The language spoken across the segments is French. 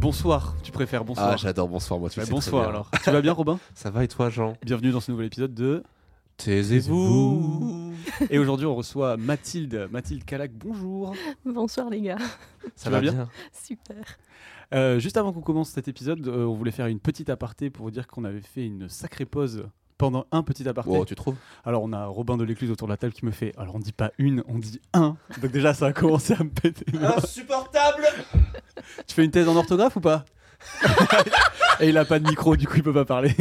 bonsoir, tu préfères bonsoir. Ah, j'adore bonsoir, moi, tu Bah, sais bonsoir très bien. alors. tu vas bien Robin Ça va et toi, Jean? Bienvenue dans ce nouvel épisode de... Taisez-vous Et aujourd'hui on reçoit Mathilde, Mathilde Calac, bonjour. Bonsoir les gars, Ça va bien bien? Super. Euh, juste avant qu'on commence cet épisode, euh, on voulait faire une petite aparté pour vous dire qu'on avait fait une sacrée pause pendant un petit aparté. Oh, tu trouves? Alors on a Robin de l'Écluse autour de la table qui me fait, alors on dit pas une, on dit un. Donc déjà ça a commencé à me péter. Insupportable Tu fais une thèse en orthographe ou pas? Et il a pas de micro, du coup il peut pas parler.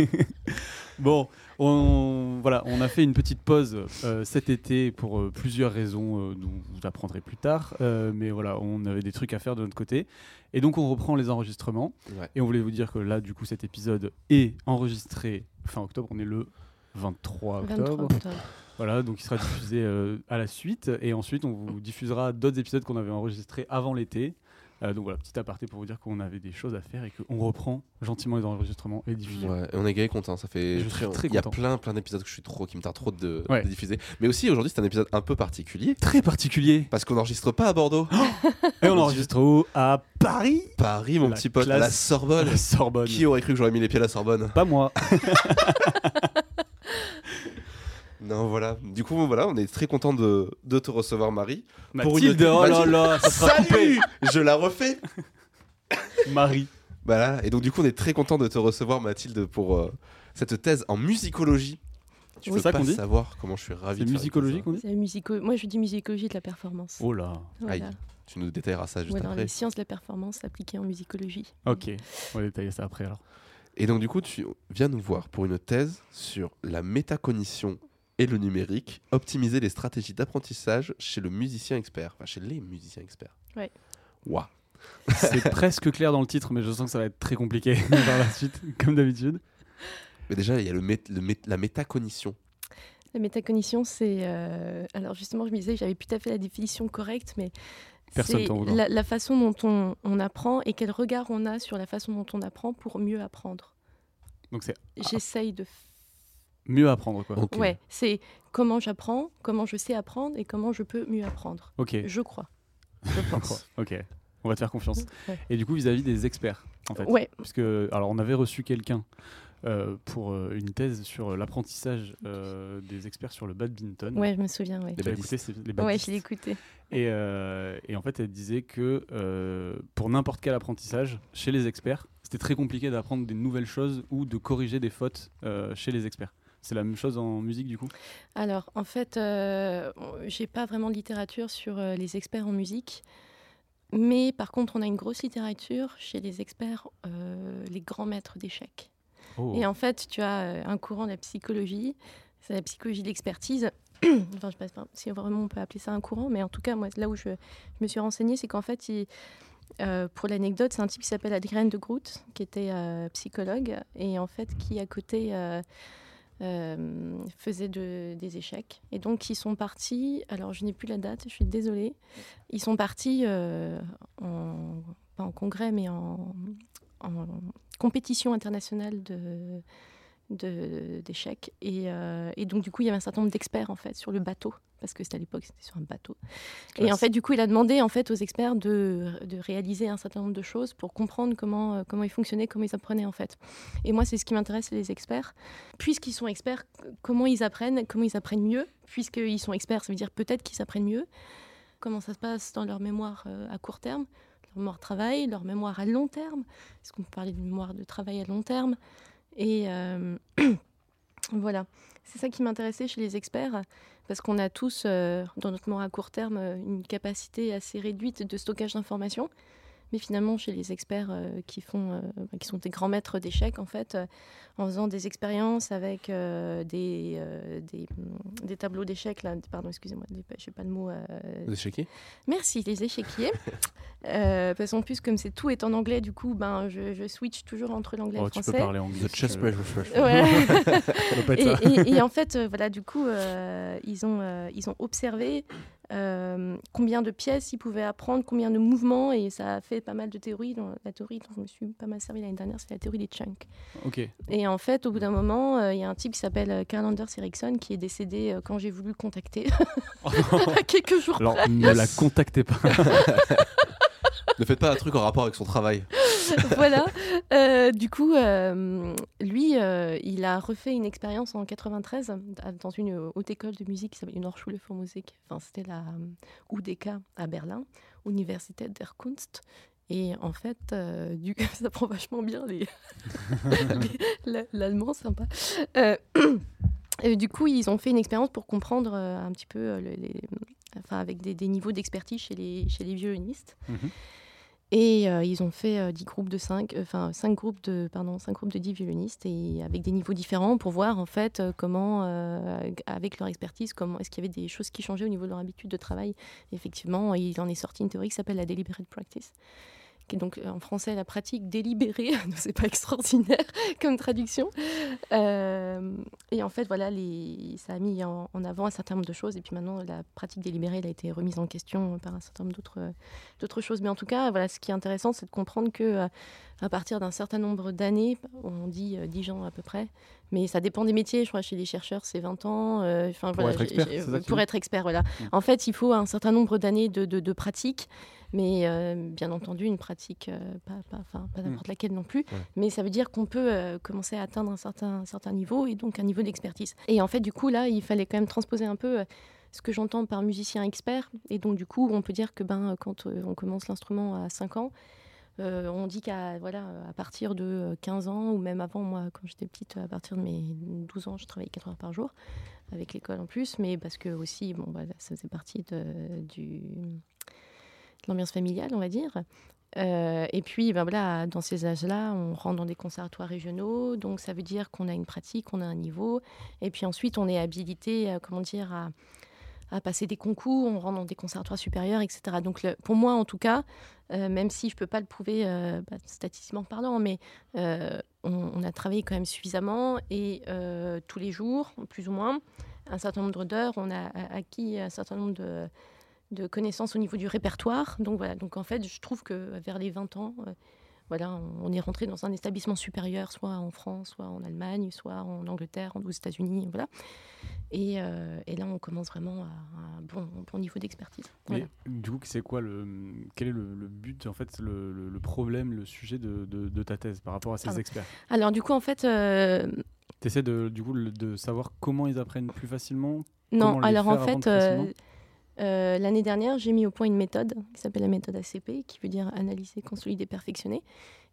bon, on, voilà, on a fait une petite pause euh, cet été pour euh, plusieurs raisons, euh, dont vous apprendrez plus tard. Euh, mais voilà, on avait des trucs à faire de notre côté. Et donc on reprend les enregistrements. Ouais. Et on voulait vous dire que là, du coup, cet épisode est enregistré fin octobre. On est le 23 octobre. 23 octobre. Voilà, donc il sera diffusé euh, à la suite. Et ensuite, on vous diffusera d'autres épisodes qu'on avait enregistrés avant l'été. Euh, donc voilà, petit aparté pour vous dire qu'on avait des choses à faire et qu'on reprend gentiment les enregistrements et les diffusions. Ouais, et on est gay content, ça fait Je suis très Il y a content. plein plein d'épisodes que je suis trop qui me tardent trop de, Ouais. de diffuser. Mais aussi aujourd'hui, c'est un épisode un peu particulier Très particulier. parce qu'on n'enregistre pas à Bordeaux. Et on enregistre où? À Paris Paris, mon La petit pote, à la Sorbonne. la Sorbonne. Qui aurait cru que j'aurais mis les pieds à la Sorbonne? Pas moi. Non, voilà. Du coup, voilà, on est très content de, de te recevoir, Marie. Pour une- Mathilde, oh là Mathilde. là, ça sera. Salut Je la refais Marie. Voilà, et donc du coup, on est très content de te recevoir, Mathilde, pour euh, cette thèse en musicologie. Tu Oui, peux ça pas savoir comment je suis ravi. C'est musicologie qu'on dit musico- Moi je dis musicologie de la performance. Oh là. Voilà. Aïe. Tu nous détailleras ça juste Ouais, après. les sciences de la performance appliquées en musicologie. Ok, on va détailler ça après alors. Et donc du coup, tu viens nous voir pour une thèse sur la métacognition et le numérique, optimiser les stratégies d'apprentissage chez le musicien expert, enfin chez les musiciens experts. Ouais. Waouh. C'est presque clair dans le titre, mais je sens que ça va être très compliqué dans la suite, comme d'habitude. Mais déjà, il y a le, mét- le mét- la métacognition. La métacognition, c'est. euh, Alors justement, je me disais que j'avais plus tout à fait la définition correcte, mais. Personne c'est la façon dont on, on apprend et quel regard on a sur la façon dont on apprend pour mieux apprendre. Donc c'est J'essaye de. Mieux apprendre quoi. Ok. Ouais, c'est comment j'apprends, comment je sais apprendre et comment je peux mieux apprendre. Ok. Je crois. Je pense. Ok. On va te faire confiance. Ouais. Et du coup, vis-à-vis des experts, en fait. Ouais, Parce que, alors, on avait reçu quelqu'un euh, pour euh, une thèse sur l'apprentissage euh, des experts sur le badminton. ouais, je me souviens, ouais. Badistes. écouté, c'est les Ouais, je l'ai écouté. Et, euh, et en fait, elle disait que euh, pour n'importe quel apprentissage, chez les experts, c'était très compliqué d'apprendre des nouvelles choses ou de corriger des fautes euh, chez les experts. C'est la même chose en musique, du coup? Alors, en fait, euh, j'ai pas vraiment de littérature sur euh, les experts en musique. Mais par contre, on a une grosse littérature chez les experts, euh, les grands maîtres d'échecs. Oh. Et en fait, tu as euh, un courant de la psychologie, c'est la psychologie de l'expertise. enfin, je sais pas si vraiment on peut appeler ça un courant, mais en tout cas, moi, là où je, je me suis renseignée, c'est qu'en fait, il- euh, pour l'anecdote, c'est un type qui s'appelle Adrien de Groot, qui était euh, psychologue, et en fait, qui à côté euh, euh, faisait de- des échecs. Et donc, ils sont partis, alors je n'ai plus la date, je suis désolée, ils sont partis euh, en, pas en congrès, mais en, compétition internationale de- d'échecs. Et, euh, et donc du coup il y avait un certain nombre d'experts en fait sur le bateau parce que c'était à l'époque c'était sur un bateau. Et en fait du coup il a demandé en fait aux experts de, de réaliser un certain nombre de choses pour comprendre comment euh, comment ils fonctionnaient comment ils apprenaient en fait. Et moi c'est ce qui m'intéresse les experts. Puisqu'ils sont experts comment ils apprennent comment ils apprennent mieux. Puisqu'ils sont experts ça veut dire peut-être qu'ils apprennent mieux. Comment ça se passe dans leur mémoire euh, à court terme? Leur mémoire de travail leur mémoire à long terme? Est-ce qu'on peut parler de mémoire de travail à long terme? Et euh, voilà, c'est ça qui m'intéressait chez les experts, parce qu'on a tous, euh, dans notre mémoire à court terme, une capacité assez réduite de stockage d'informations. Mais finalement, chez les experts euh, qui, font, euh, qui sont des grands maîtres d'échecs, en fait, euh, en faisant des expériences avec euh, des, euh, des, des tableaux d'échecs, là, pardon, excusez-moi, je sais pas le mot. euh, Vous échequiez Merci, les échiquiers. Euh, parce qu'en plus, comme c'est tout est en anglais, du coup, ben, je, je switch toujours entre l'anglais et Oh, le tu peux français. parler anglais. The chess. Ouais. Et, et- et en fait, euh, voilà, du coup, euh, ils, ont, euh, ils ont observé euh, combien de pièces ils pouvaient apprendre, combien de mouvements, et ça a fait pas mal de théories. Dans la théorie dont je me suis pas mal servi l'année dernière, c'est la théorie des chunks. Et en fait, au bout d'un moment, euh, il y a un type qui s'appelle euh, Karl Anders Ericsson qui est décédé euh, quand j'ai voulu le contacter, quelques jours Alors, après. ne la contactez pas. ne faites pas un truc en rapport avec son travail. voilà. Euh, du coup, euh, lui, euh, il a refait une expérience en 93 dans une haute école de musique qui s'appelle une Hochschule für Musik. Enfin, c'était la UDK à Berlin, Universität der Kunst. Et en fait, du coup, ça prend vachement bien les... l'allemand, sympa. Et du coup, ils ont fait une expérience pour comprendre un petit peu les, enfin, avec des, niveaux d'expertise chez les, chez les violonistes. Mhm. Et euh, ils ont fait 10 euh, groupes de 5, euh, enfin 5 groupes de pardon, 5 groupes de 10 violonistes et avec des niveaux différents pour voir en fait comment avec leur expertise comment est-ce qu'il y avait des choses qui changeaient au niveau de leur habitude de travail. effectivement, il en est sorti une théorie qui s'appelle la deliberate practice qui est donc euh, en français la pratique délibérée, c'est pas extraordinaire comme traduction. Euh, et en fait, voilà, les, ça a mis en, avant un certain nombre de choses, et puis maintenant la pratique délibérée elle a été remise en question par un certain nombre d'autres, d'autres choses. Mais en tout cas, voilà, ce qui est intéressant, c'est de comprendre que euh, à partir d'un certain nombre d'années, on dit 10 ans à peu près, mais ça dépend des métiers. Je crois chez les chercheurs, c'est 20 ans. Enfin, pour, être expert, pour être expert, voilà. Mmh. En fait, il faut un certain nombre d'années de, de, de pratique mais euh, bien entendu une pratique, euh, pas, pas, pas n'importe mm. laquelle non plus, mais ça veut dire qu'on peut euh, commencer à atteindre un certain, certain niveau et donc un niveau d'expertise. Et en fait, du coup, là, il fallait quand même transposer un peu ce que j'entends par musicien expert, et donc du coup, on peut dire que ben, quand on commence l'instrument à 5 ans, on dit qu'à voilà, à partir de 15 ans, ou même avant, moi, quand j'étais petite, à partir de mes 12 ans, je travaillais 4 heures par jour, avec l'école en plus, mais parce que aussi, bon, bah, ça faisait partie de, du, l'ambiance familiale, on va dire. Euh, et puis, ben voilà, dans ces âges-là, on rentre dans des conservatoires régionaux, donc ça veut dire qu'on a une pratique, on a un niveau, et puis ensuite on est habilité, euh, comment dire, à, passer des concours, on rentre dans des conservatoires supérieurs, etc. Donc pour moi, en tout cas, euh, même si je peux pas le prouver bah, statistiquement parlant, mais on, a travaillé quand même suffisamment et tous les jours, plus ou moins, un certain nombre d'heures, on a acquis un certain nombre de de connaissances au niveau du répertoire. Donc voilà, donc en fait, je trouve que vers les 20 ans, euh, voilà, on est rentré dans un établissement supérieur, soit en France, soit en Allemagne, soit en Angleterre, aux États-Unis, voilà. Et, euh, et, là, on commence vraiment à, un bon, bon niveau d'expertise. Du coup, c'est quoi le, quel est le, but, en fait, le, le, problème, le sujet de, de, ta thèse par rapport à ces experts? Alors, du coup, en fait, euh... tu essaies de, du coup, de savoir comment ils apprennent plus facilement? Non, alors en fait, euh, l'année dernière, j'ai mis au point une méthode qui s'appelle la méthode ACP, qui veut dire analyser, consolider, perfectionner.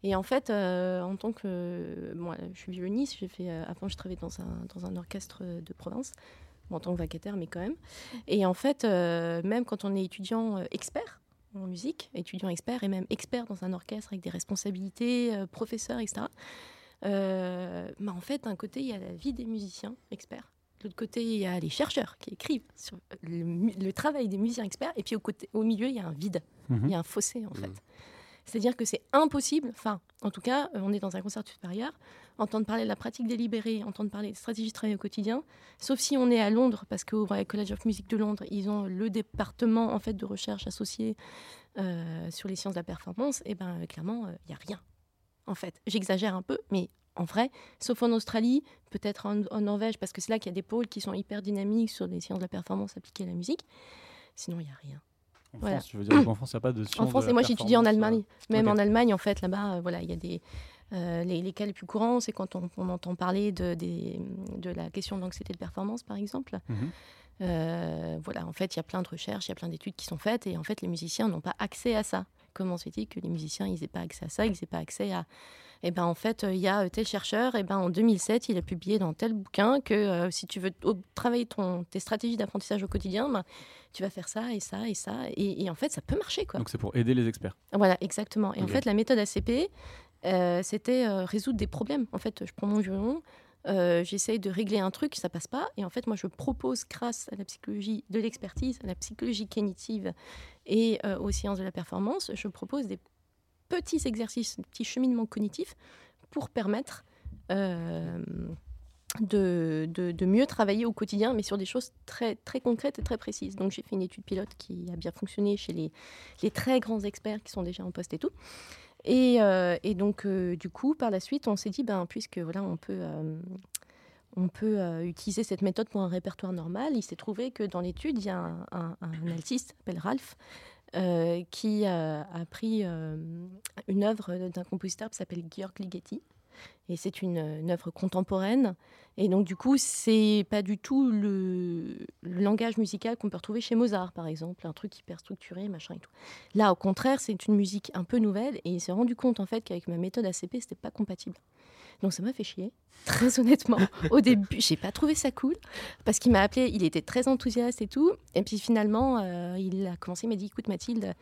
Et en fait, euh, en tant que. moi, je suis violoniste, j'ai fait. Euh, avant, je travaillais dans un, dans un orchestre de province, en tant que vacataire, mais quand même. Et en fait, même quand on est étudiant expert en musique, étudiant expert, et même expert dans un orchestre avec des responsabilités, professeur, etc., bah, en fait, d'un côté, il y a la vie des musiciens experts de l'autre côté, il y a les chercheurs qui écrivent sur le, travail des musiciens experts. Et puis au, côté, au milieu, il y a un vide. Mhm. Il y a un fossé, en fait. Mhm. C'est-à-dire que c'est impossible, enfin, en tout cas, on est dans un concert supérieur, entendre parler de la pratique délibérée, entendre parler de stratégie de travail au quotidien, sauf si on est à Londres, parce qu'au Royal College of Music de Londres, ils ont le département en fait de recherche associé euh, sur les sciences de la performance, et ben clairement, il n'y a rien. En fait, j'exagère un peu, mais en vrai, sauf en Australie, peut-être en, Norvège, parce que c'est là qu'il y a des pôles qui sont hyper dynamiques sur les sciences de la performance appliquées à la musique. Sinon, il n'y a rien. En France, tu veux dire qu'en France, il n'y a pas de sciences En France, et moi j'étudie en Allemagne. Euh, Même en Allemagne, en fait, là-bas, euh, voilà, il y a des. Euh, les, cas les plus courants, c'est quand on, entend parler de, de la question d'anxiété de performance, par exemple. Mhm. voilà, en fait, il y a plein de recherches, il y a plein d'études qui sont faites, et en fait, les musiciens n'ont pas accès à ça. Comment se fait-il que les musiciens, ils n'aient pas accès à ça, ils n'aient pas accès à, et eh ben en fait, il y a euh, tel chercheur, et eh ben en 2007, il a publié dans tel bouquin que euh, si tu veux travailler ton, tes stratégies d'apprentissage au quotidien, ben, tu vas faire ça et ça et ça. Et, en fait, ça peut marcher. Quoi. Donc c'est pour aider les experts. Voilà, exactement. Et en fait, la méthode ACP, euh, c'était résoudre des problèmes. En fait, je prends mon violon, j'essaye de régler un truc, ça passe pas. Et en fait, moi, je propose, grâce à la psychologie de l'expertise, à la psychologie cognitive et aux sciences de la performance, je propose des petits exercices, petits cheminements cognitifs pour permettre euh, de, de, mieux travailler au quotidien, mais sur des choses très, très concrètes et très précises. Donc j'ai fait une étude pilote qui a bien fonctionné chez les, les très grands experts qui sont déjà en poste et tout. Et, euh, et donc euh, du coup, par la suite, on s'est dit, ben, puisque voilà, on peut on peut utiliser cette méthode pour un répertoire normal. Il s'est trouvé que dans l'étude, il y a un, un, un altiste, s'appelle Ralph, euh, qui a, a pris euh, une œuvre d'un compositeur qui s'appelle Georg Ligeti. Et c'est une, une œuvre contemporaine. Et donc, du coup, c'est pas du tout le, le langage musical qu'on peut retrouver chez Mozart, par exemple, un truc hyper structuré, machin et tout. Là, au contraire, c'est une musique un peu nouvelle. Et il s'est rendu compte, en fait, qu'avec ma méthode ACP, c'était pas compatible. Donc ça m'a fait chier, très honnêtement. Au début, j'ai pas trouvé ça cool parce qu'il m'a appelé, il était très enthousiaste et tout. Et puis finalement, euh, il a commencé, il m'a dit écoute Mathilde,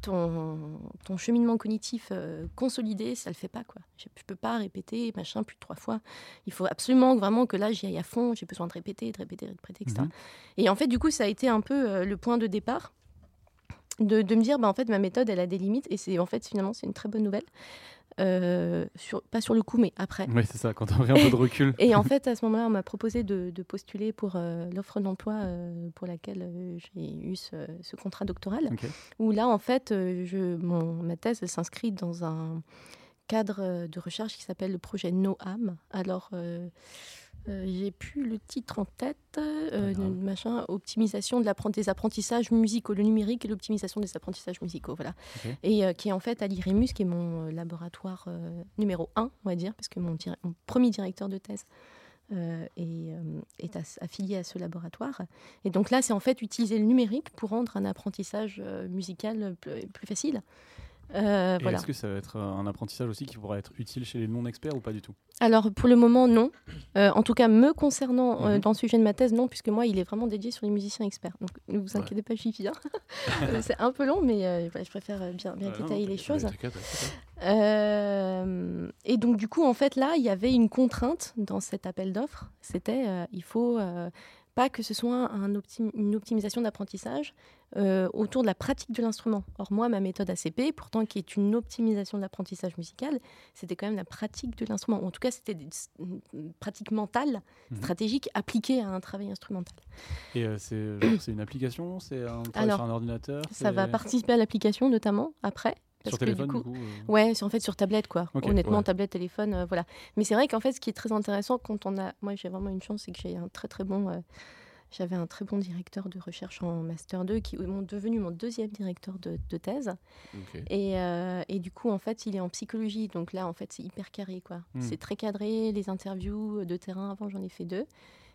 ton, ton cheminement cognitif euh, consolidé, ça le fait pas quoi. Je, je peux pas répéter machin plus de trois fois. Il faut absolument vraiment que là j'y aille à fond. J'ai besoin de répéter, de répéter, de répéter, etc. Mhm. Et en fait, du coup, ça a été un peu euh, le point de départ. De, de me dire, bah, en fait, ma méthode, elle a des limites, et c'est en fait, finalement, c'est une très bonne nouvelle. Euh, sur, pas sur le coup, mais après. Oui, c'est ça, quand on a un peu de recul. Et en fait, à ce moment-là, on m'a proposé de, de postuler pour euh, l'offre d'emploi euh, pour laquelle j'ai eu ce, ce contrat doctoral. Où là, en fait, je, mon, ma thèse s'inscrit dans un cadre de recherche qui s'appelle le projet NOAM. Alors, euh, j'ai plus le titre en tête. euh, machin, optimisation de des apprentissages musicaux, le numérique et l'optimisation des apprentissages musicaux. Voilà. Et euh, qui est en fait à l'IREMUS, qui est mon laboratoire numéro un, on va dire, parce que mon, dir- mon premier directeur de thèse est, affilié à ce laboratoire. Et donc là, c'est en fait utiliser le numérique pour rendre un apprentissage musical plus, plus facile. Euh, voilà. Est-ce que ça va être un apprentissage aussi qui pourra être utile chez les non-experts ou pas du tout? Alors pour le moment, non. Euh, en tout cas, me concernant euh, Mhm. dans le sujet de ma thèse, non, puisque moi, il est vraiment dédié sur les musiciens experts. Donc ne vous Ouais. inquiétez pas, j'y viens. C'est un peu long, mais voilà, je préfère bien, Ouais, détailler les choses. Et donc du coup, en fait, là, il y avait une contrainte dans cet appel d'offres. C'était, il faut pas que ce soit un optim- une optimisation d'apprentissage euh, autour de la pratique de l'instrument. Or moi, ma méthode ACP, pourtant qui est une optimisation de l'apprentissage musical, c'était quand même la pratique de l'instrument. En tout cas, c'était des- une pratique mentale, Mhm. stratégique, appliquée à un travail instrumental. Et euh, c'est une application C'est un travail Alors, sur un ordinateur Ça va participer à l'application notamment après. Parce Sur que téléphone, du du coup, euh, Ouais, c'est en fait sur tablette, quoi. Honnêtement, ouais. tablette, téléphone, euh, voilà. Mais c'est vrai qu'en fait, ce qui est très intéressant quand on a. Moi, j'ai vraiment une chance, c'est que j'ai un très très bon. euh, J'avais un très bon directeur de recherche en Master 2 qui est devenu mon deuxième directeur de, de thèse. Et, et du coup, en fait, il est en psychologie. Donc là, en fait, c'est hyper carré, quoi. Hmm. C'est très cadré. Les interviews de terrain, avant, j'en ai fait deux.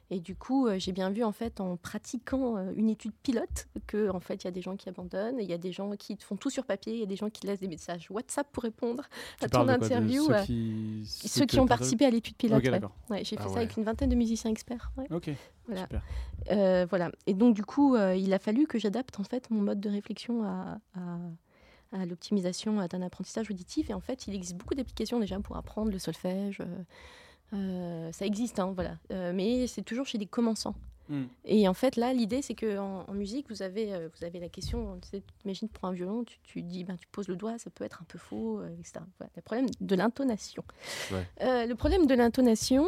Et du coup, euh, j'ai bien vu, en fait, en pratiquant euh, une étude pilote, que en fait, il y a des gens qui abandonnent, il y a des gens qui font tout sur papier, il y a des gens qui laissent des messages WhatsApp pour répondre tu à ton interview. ceux euh, qui, Ceux qui que ont participé à l'étude pilote. Ok, ouais. d'accord. Ouais, j'ai fait Ah ça ouais. avec une vingtaine de musiciens experts. ouais. Ok, Voilà. super. Euh, voilà. Et donc, du coup, euh, il a fallu que j'adapte en fait mon mode de réflexion à, à- à l'optimisation d'un apprentissage auditif. Et en fait, il existe beaucoup d'applications déjà pour apprendre le solfège. euh, ça existe, hein, voilà. Euh, mais c'est toujours chez des commençants. Hmm. Et en fait, là, l'idée, c'est qu'en en, musique, vous avez, euh, vous avez la question, tu imagines pour un violon, tu, tu dis, ben, tu poses le doigt, ça peut être un peu faux, euh, etc. Voilà, le problème de l'intonation. Ouais. Euh, le problème de l'intonation,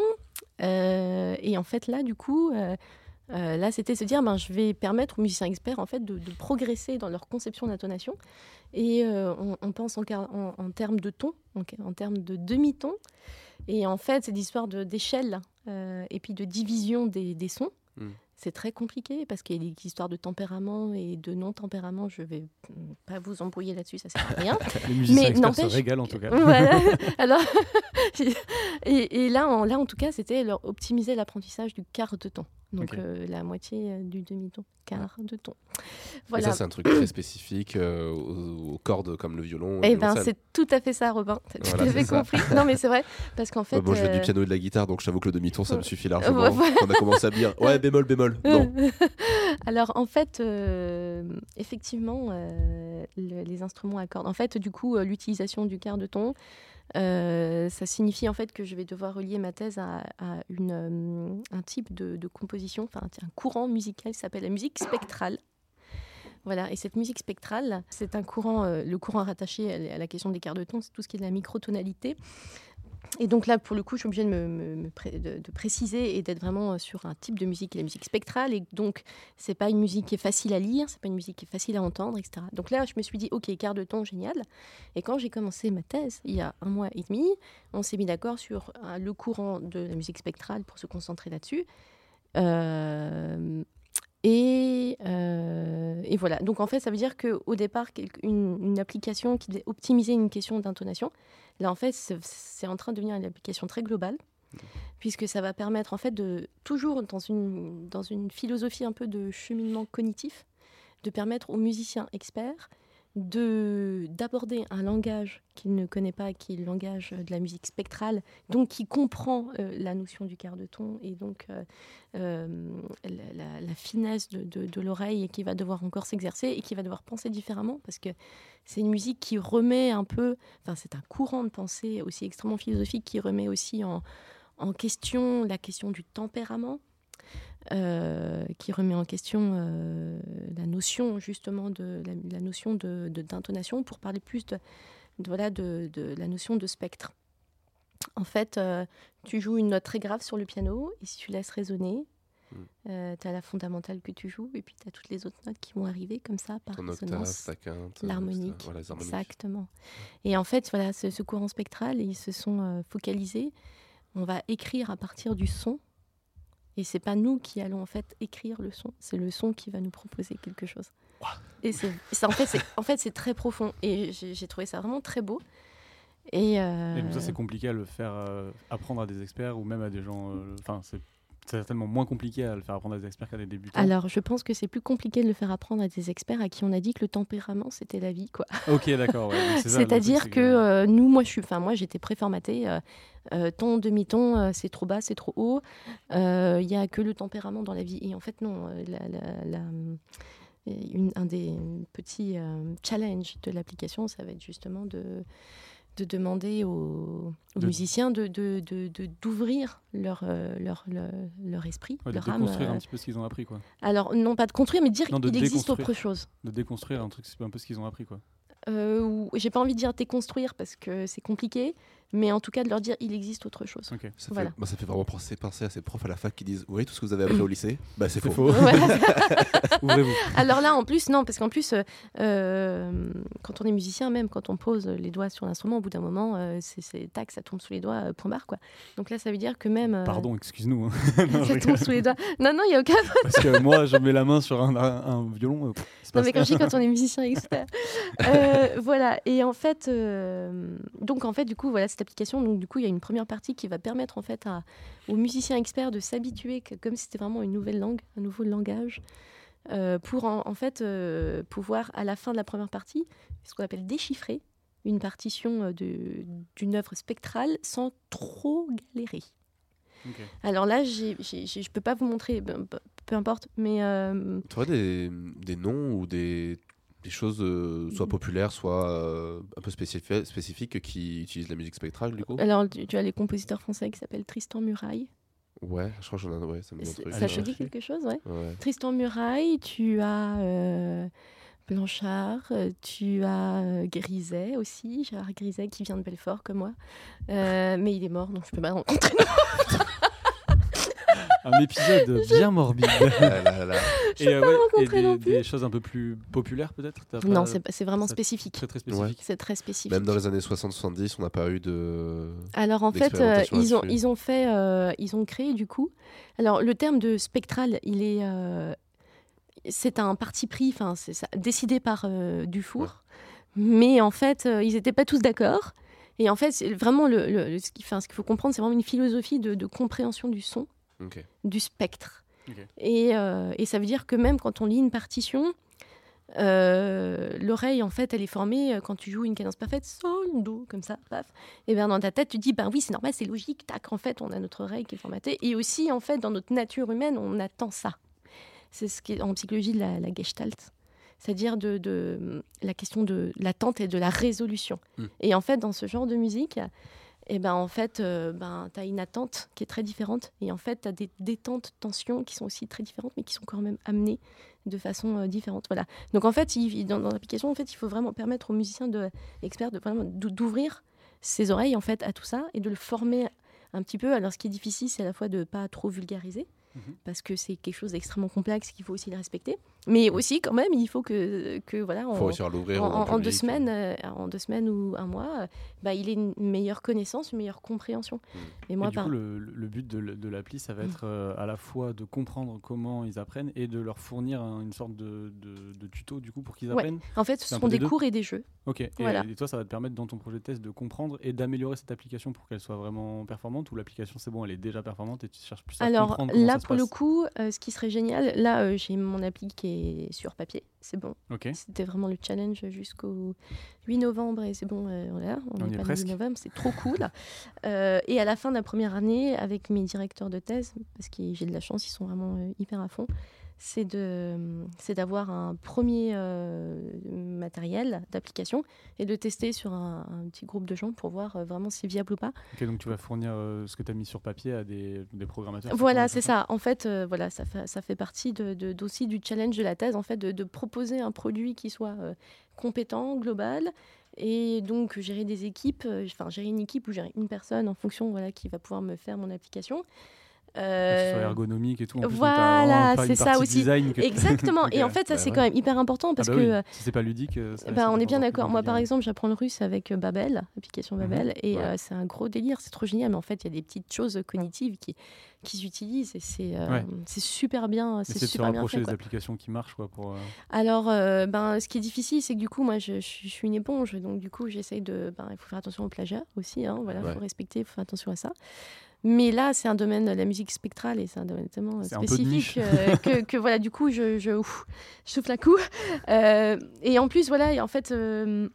euh, et en fait, là, du coup, euh, euh, là, c'était se dire, ben, je vais permettre aux musiciens experts, en fait, de, de progresser dans leur conception d'intonation. Et euh, on, on pense en, en- en termes de ton, donc en termes de demi-ton. Et en fait, c'est l'histoire de- d'échelle euh, et puis de division des, des sons. Mm. C'est très compliqué parce qu'il y a des histoires de tempérament et de non-tempérament. Je vais mm, pas vous embrouiller là-dessus, ça sert à rien. Les musiciens Mais se régalent en tout cas. voilà. Alors, et, et là, en, là, en tout cas, c'était leur optimiser l'apprentissage du quart de ton. Donc euh, la moitié euh, du demi-ton, quart de ton. Et ça, c'est un truc très spécifique euh, aux, aux cordes comme le violon. Eh ben, c'est tout à fait ça, Robin. T'as Voilà, tout à fait compris. Non, mais c'est vrai, parce qu'en fait. Ouais, moi, je euh, du piano et de la guitare, donc je t'avoue que le demi-ton, ça me suffit largement. On a commencé à me dire, ouais, bémol, bémol. Non. Alors en fait, effectivement, le- les instruments à cordes. En fait, du coup, l'utilisation du quart de ton, euh, ça signifie en fait que je vais devoir relier ma thèse à, euh, un type de, composition, enfin un, courant musical qui s'appelle la musique spectrale. Voilà, et cette musique spectrale, c'est un courant, euh, le courant rattaché à la question des quarts de ton, c'est tout ce qui est de la microtonalité. Et donc là, pour le coup, je suis obligée de, préciser et d'être vraiment euh, sur un type de musique, la musique spectrale. Et donc, c'est pas une musique qui est facile à lire, c'est pas une musique qui est facile à entendre, etc. Donc là, je me suis dit, ok, quart de ton, génial. Et quand j'ai commencé ma thèse, il y a un mois et demi, on s'est mis d'accord sur euh, le courant de la musique spectrale pour se concentrer là-dessus. Euh, Et, voilà. Donc en fait, ça veut dire qu'au départ, une, une application qui devait optimiser une question d'intonation, là en fait, c'est en train de devenir une application très globale, puisque ça va permettre en fait de toujours dans une, dans une philosophie un peu de cheminement cognitif, de permettre aux musiciens experts d'aborder un langage qu'il ne connaît pas, qui est le langage de la musique spectrale, donc qui comprend euh, la notion du quart de ton et donc euh, euh, la, finesse de, l'oreille et qui va devoir encore s'exercer et qui va devoir penser différemment parce que c'est une musique qui remet un peu, enfin c'est un courant de pensée aussi extrêmement philosophique qui remet aussi en question la question du tempérament. Euh, qui remet en question euh, la notion justement de la, la notion de d'intonation pour parler plus de, de- voilà de, de la notion de spectre. En fait, euh, tu joues une note très grave sur le piano et si tu laisses résonner, Mm. tu as la fondamentale que tu joues et puis tu as toutes les autres notes qui vont arriver comme ça par Ton résonance. l'harmonique. Voilà. Exactement. Et en fait, voilà, ce, ce courant spectral, ils se sont focalisés. On va écrire à partir du son. Et c'est pas nous qui allons en fait écrire le son, c'est le son qui va nous proposer quelque chose. Et c'est en fait c'est en fait c'est très profond et j'ai trouvé ça vraiment très beau. Et, euh, Et ça, c'est compliqué à le faire euh, apprendre à des experts ou même à des gens. euh, Enfin, c'est certainement moins compliqué à le faire apprendre à des experts qu'à des débutants. alors je pense que c'est plus compliqué de le faire apprendre à des experts à qui on a dit que le tempérament c'était la vie quoi. Ok, d'accord. ouais, c'est C'est-à-dire c'est que euh, nous, moi, je suis, enfin, moi, j'étais préformatée. euh, euh, ton demi-ton, euh, c'est trop bas, c'est trop haut. Il y a que le tempérament dans la vie. Et en fait, non. la- la- la- une- un des petits challenges de l'application, ça va être justement de de demander aux, aux De- musiciens de de- de- de- d'ouvrir leur, euh, leur, leur, leur esprit, ouais, de leur âme. déconstruire euh. un petit peu ce qu'ils ont appris, quoi. Alors, non pas de construire, mais de dire de qu'il existe autre chose. De déconstruire un truc, c'est un peu ce qu'ils ont appris, quoi. Euh, J'ai pas envie de dire déconstruire parce que c'est compliqué, mais en tout cas de leur dire il existe autre chose. Ok. Ça, Voilà. fait, moi, ça fait vraiment penser, penser à ces profs à la fac qui disent voyez tout ce que vous avez appris au lycée Bah, c'est faux. faux. Ouvrez-vous. Alors là, en plus, non, parce qu'en plus, euh, euh, quand on est musicien, même quand on pose les doigts sur l'instrument, au bout d'un moment, euh, c'est tac, ça tombe sous les doigts, euh, point barre, quoi. Donc là, ça veut dire que même. euh, Pardon, excuse-nous. hein. Ça tombe sous les doigts. Non, non, il y a aucun. Parce que moi, je mets la main sur un, violon. euh, Non, mais quand je dis quand on est musicien expert. Euh, voilà. Et en fait, euh, donc en fait, du coup, voilà cette application. Donc du coup, il y a une première partie qui va permettre en fait à- aux musiciens experts de s'habituer, comme si c'était vraiment une nouvelle langue, un nouveau langage, euh, pour en, en fait euh, pouvoir à la fin de la première partie, ce qu'on appelle déchiffrer une partition euh, d'une œuvre spectrale sans trop galérer. Alors là, je peux pas vous montrer, ben, peu- peu importe, mais euh, Tu vois des, des noms ou des, des choses euh, soit populaires, soit euh, un peu spécifi- spécifiques qui utilisent la musique spectrale du coup Alors, tu, tu as les compositeurs français qui s'appellent Tristan Muraille. Ouais, je crois que j'en ai un. Ouais, ça me truc. ça te dit quelque chose, ouais. Ouais. Tristan Muraille, tu as euh, Blanchard, tu as Griset aussi, Gérard Griset qui vient de Belfort comme moi. Mais il est mort, donc je peux pas le rencontrer. Un épisode bien morbide. Ah là là. et euh, ouais, et des, plus. des choses un peu plus populaires, peut-être non, pas- c'est vraiment spécifique. Très, très spécifique. C'est très spécifique. Même dans les années 60-70, on n'a pas eu de. Alors en fait, euh, ils, ont, ils ont fait, euh, ils ont créé du coup. Alors le terme de spectral, il est, euh, c'est un parti pris, enfin c'est décidé par euh, Dufour, mais en fait euh, ils n'étaient pas tous d'accord. Et en fait, vraiment le, le- le- ce qu'il enfin, faut comprendre, c'est vraiment une philosophie de, de compréhension du son, Ok. du spectre. Et, euh, et ça veut dire que même quand on lit une partition, euh, l'oreille, en fait, elle est formée euh, quand tu joues une cadence parfaite, sol, do, comme ça, paf. Et bien dans ta tête, tu dis, ben oui, c'est normal, c'est logique, tac, en fait, on a notre oreille qui est formatée. Et aussi, en fait, dans notre nature humaine, on attend ça. C'est ce qui est en psychologie de la, la gestalt. C'est-à-dire de, de la question de l'attente et de la résolution. Mm. Et en fait, dans ce genre de musique, et ben en fait, euh, ben, tu as une attente qui est très différente. Et en fait, tu as des détentes, tensions qui sont aussi très différentes, mais qui sont quand même amenées de façon euh, différente. Voilà. Donc en fait, il- dans, dans l'application, en fait, il faut vraiment permettre aux musiciens de, experts de, d'ouvrir ses oreilles en fait à tout ça et de le former un petit peu. Alors ce qui est difficile, c'est à la fois de pas trop vulgariser, Mhm. parce que c'est quelque chose d'extrêmement complexe qu'il faut aussi le respecter. Mais aussi, quand même, il faut que, que voilà, on- faut l'ouvrir. en, au en- en deux semaines, euh, en deux semaines ou un mois, euh, bah, il ait une meilleure connaissance, une meilleure compréhension. Mm. Et Et moi, du par- coup, le, le but de, l'appli, ça va être euh, à la fois de comprendre comment ils apprennent et de leur fournir un- une sorte de, de- de tuto du coup pour qu'ils Ouais. apprennent. en fait, ce peu des cours et des jeux. Ok. Et, Voilà. et toi, ça va te permettre dans ton projet de test de comprendre et d'améliorer cette application pour qu'elle soit vraiment performante ou l'application c'est bon, elle est déjà performante et tu cherches plus à Alors comprendre comment là, ça se pour le coup, euh, ce qui serait génial, là, euh, j'ai mon appli qui est sur papier, c'est bon. C'était vraiment le challenge jusqu'au 8 novembre et c'est bon, euh, voilà, on On n'est y est pas le presque. 8 novembre, c'est trop cool. Euh, et à la fin de la première année, avec mes directeurs de thèse, parce que j'ai de la chance, ils sont vraiment euh, hyper à fond, c'est de, c'est d'avoir un premier euh, matériel d'application et de tester sur un, un petit groupe de gens pour voir euh, vraiment si c'est viable ou pas. Ok, donc tu vas fournir euh, ce que tu as mis sur papier à des, des programmateurs. Voilà, c'est ça. En fait, euh, voilà, ça fait, ça fait partie de, de- d'aussi du challenge de la thèse, en fait, de, de proposer un produit qui soit euh, compétent, global, et donc gérer des équipes, euh, enfin gérer une équipe ou gérer une personne en fonction, voilà, qui va pouvoir me faire mon application. Ce soit Euh, ergonomique et tout. En plus, donc voilà, c'est ça aussi. que- Exactement. Et en fait, ça Bah c'est ouais. quand même hyper important parce Ah bah que oui, euh, si c'est pas ludique, euh, ça- bah, on est bien d'accord. Moi, par exemple, j'apprends le russe avec euh, Babel, l'application Mhm. Babel, et Ouais. euh, c'est un gros délire. C'est trop génial. Mais en fait, il y a des petites choses cognitives qui qu'ils utilisent et c'est euh, Ouais. c'est super bien. C'est super bien fait. des applications qui marchent quoi, pour. euh, Alors, euh, ben, ce qui est difficile, c'est que du coup, moi, je, je suis- je suis une éponge, donc du coup, j'essaye de. Ben, il faut faire attention au plagiat aussi, hein, voilà, faut respecter, il faut faire attention à ça. Mais là, c'est un domaine, la musique spectrale, et c'est un domaine tellement de spécifique euh, que, que, voilà, du coup, je, je, ouf, je souffle un coup. Euh, et en plus, voilà, et en fait. euh,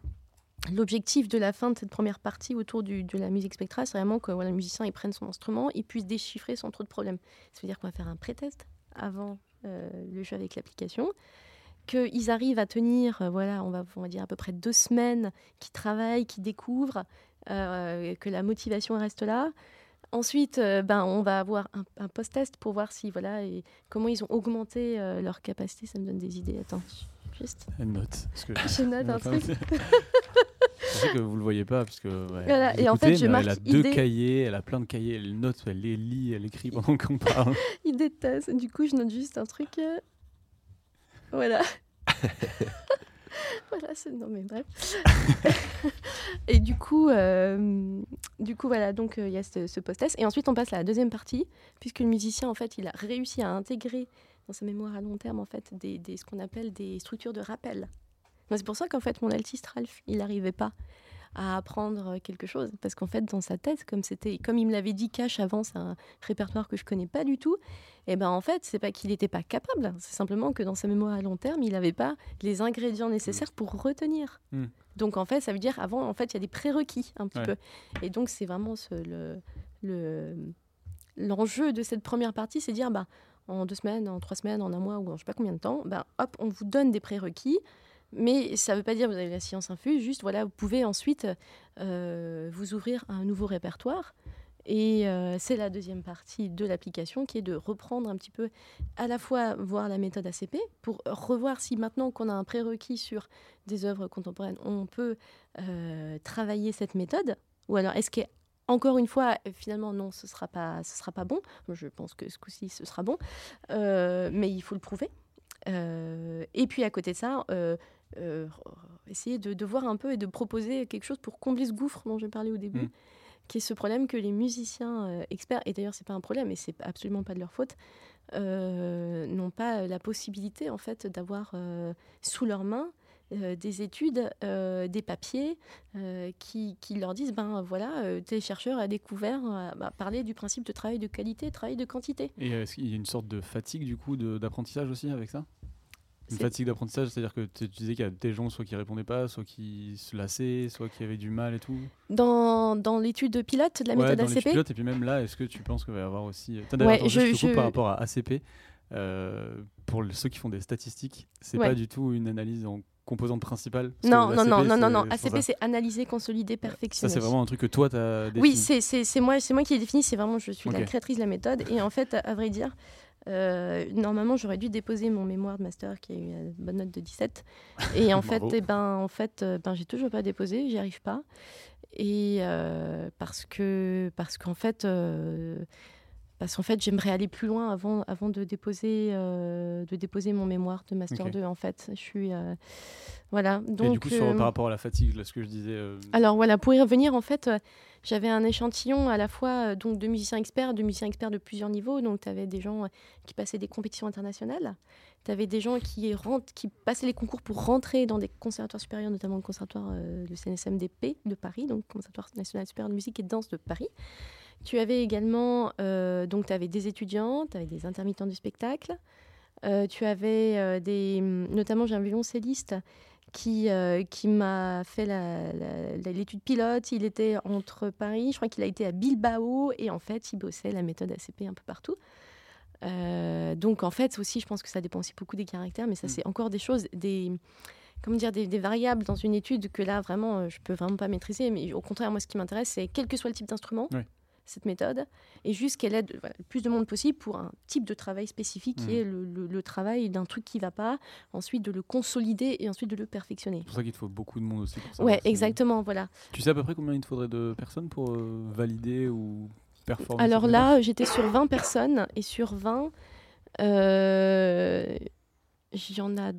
L'objectif de la fin de cette première partie autour du- de la musique spectrale, c'est vraiment que voilà, le musicien il prenne son instrument, il puisse déchiffrer sans trop de problèmes. Ça veut dire qu'on va faire un pré-test avant le jeu avec l'application, qu'ils arrivent à tenir, voilà, on va, on va dire à peu près deux semaines, qui travaillent, qui découvrent, que la motivation reste là. Ensuite, euh, ben, on va avoir un, un post-test pour voir si, voilà, et comment ils ont augmenté euh, leur capacité. Ça me donne des idées. Attends, juste. Elle note. Parce que... Je note un truc. C'est vrai que vous le voyez pas parce que ouais, Voilà, et en fait, je mais elle a marque deux idée. cahiers, elle a plein de cahiers, elle note, elle les lit, elle écrit pendant qu'on parle. Ils détestent. Du coup, je note juste un truc. euh, Voilà. voilà, c'est non mais bref. et du coup, euh, du coup voilà, donc euh, il y a ce, post-test et ensuite on passe à la deuxième partie puisque le musicien en fait il a réussi à intégrer dans sa mémoire à long terme en fait des, ce qu'on appelle des structures de rappel. C'est pour ça qu'en fait mon altiste Ralph il n'arrivait pas à apprendre quelque chose. Parce qu'en fait dans sa tête comme c'était comme il me l'avait dit cache avant c'est un répertoire que je connais pas du tout et ben en fait c'est pas qu'il n'était pas capable. C'est simplement que dans sa mémoire à long terme il n'avait pas les ingrédients nécessaires pour retenir. Mm. donc en fait ça veut dire avant en fait il y a des prérequis un petit Ouais. peu. Et donc c'est vraiment ce, le le l'enjeu de cette première partie c'est dire bah en deux semaines en trois semaines en un mois ou en je sais pas combien de temps bah hop on vous donne des prérequis mais ça ne veut pas dire que vous avez la science infuse, juste voilà, vous pouvez ensuite euh, vous ouvrir à un nouveau répertoire. Et euh, c'est la deuxième partie de l'application qui est de reprendre un petit peu, à la fois voir la méthode ACP pour revoir si maintenant qu'on a un prérequis sur des œuvres contemporaines, on peut euh, travailler cette méthode. Ou alors est-ce que encore une fois, finalement, non, ce sera pas, ce sera pas bon. Je pense que ce coup-ci, ce sera bon, mais il faut le prouver. Et puis à côté de ça, euh, essayer de, de voir un peu et de proposer quelque chose pour combler ce gouffre dont j'ai parlé au début, Mm. qui est ce problème que les musiciens euh, experts, et d'ailleurs c'est pas un problème, et c'est absolument pas de leur faute, euh, n'ont pas la possibilité en fait d'avoir sous leurs mains euh, des études, euh, des papiers euh, qui, qui leur disent ben voilà, tes chercheurs a découvert, bah, parler du principe de travail de qualité, travail de quantité. Et est-ce qu'il y a une sorte de fatigue du coup d'apprentissage aussi avec ça? Une fatigue d'apprentissage, c'est-à-dire que tu disais qu'il y a des gens soit qui répondaient pas, soit qui se lassaient, soit qui avaient du mal et tout. Dans, dans l'étude pilote de la ouais, méthode dans les ACP, pilotes, et puis même là, est-ce que tu penses qu'il va y avoir aussi. T'as d'ailleurs, Ouais, attends, je- je par rapport à ACP. euh, pour le- ceux qui font des statistiques, c'est Ouais. pas du tout une analyse en composante principale? Non, non, non, non, non, ACP, ça. c'est analyser, consolider, Ça, perfectionner. c'est vraiment un truc que toi, tu as défini. Oui, c'est- moi, moi qui l'ai défini. C'est vraiment, je suis la créatrice de la méthode. Et en fait, à, à vrai dire, euh, normalement, j'aurais dû déposer mon mémoire de master qui a eu une bonne note de 17. Et en fait, eh ben, en fait, euh, ben, j'ai toujours pas déposé. J'y arrive pas. Et euh, parce que, parce qu'en fait. euh, parce qu'en fait, j'aimerais aller plus loin avant, avant de, déposer, euh, de déposer mon mémoire de Master Ok. 2, en fait. Je suis... euh, voilà. Donc, Et du coup, sur, euh, par rapport à la fatigue, là, ce que je disais. alors voilà, pour y revenir, en fait, j'avais un échantillon à la fois donc, de musiciens experts, de musiciens experts de plusieurs niveaux. Donc tu avais des gens qui passaient des compétitions internationales, tu avais des gens qui, rentrent, qui passaient les concours pour rentrer dans des conservatoires supérieurs, notamment le conservatoire euh, le CNSMDP de Paris, donc Conservatoire national supérieur de musique et de danse de Paris. Tu avais également, euh, donc tu avais des étudiants, tu avais des intermittents du spectacle, Euh, tu avais euh, des, notamment j'ai un violoncelliste qui, qui m'a fait l'étude pilote. Il était entre Paris, je crois qu'il a été à Bilbao, et en fait, il bossait la méthode ACP un peu partout. Donc, en fait, aussi, je pense que ça dépend aussi beaucoup des caractères, mais ça, Mm. c'est encore des choses, des, comment dire, des, des variables dans une étude que là, vraiment, je peux vraiment pas maîtriser. Mais au contraire, moi, ce qui m'intéresse, c'est quel que soit le type d'instrument, Oui. Cette méthode, et juste qu'elle aide voilà, le plus de monde possible pour un type de travail spécifique qui Mm. est le, le- le travail d'un truc qui va pas, ensuite de le consolider et ensuite de le perfectionner. C'est pour ça qu'il te faut beaucoup de monde aussi. Pour ça, Ouais, exactement, voilà. Tu sais à peu près combien il te faudrait de personnes pour euh, valider ou performer Alors là, j'étais sur 20 personnes et sur 20, euh, il y en a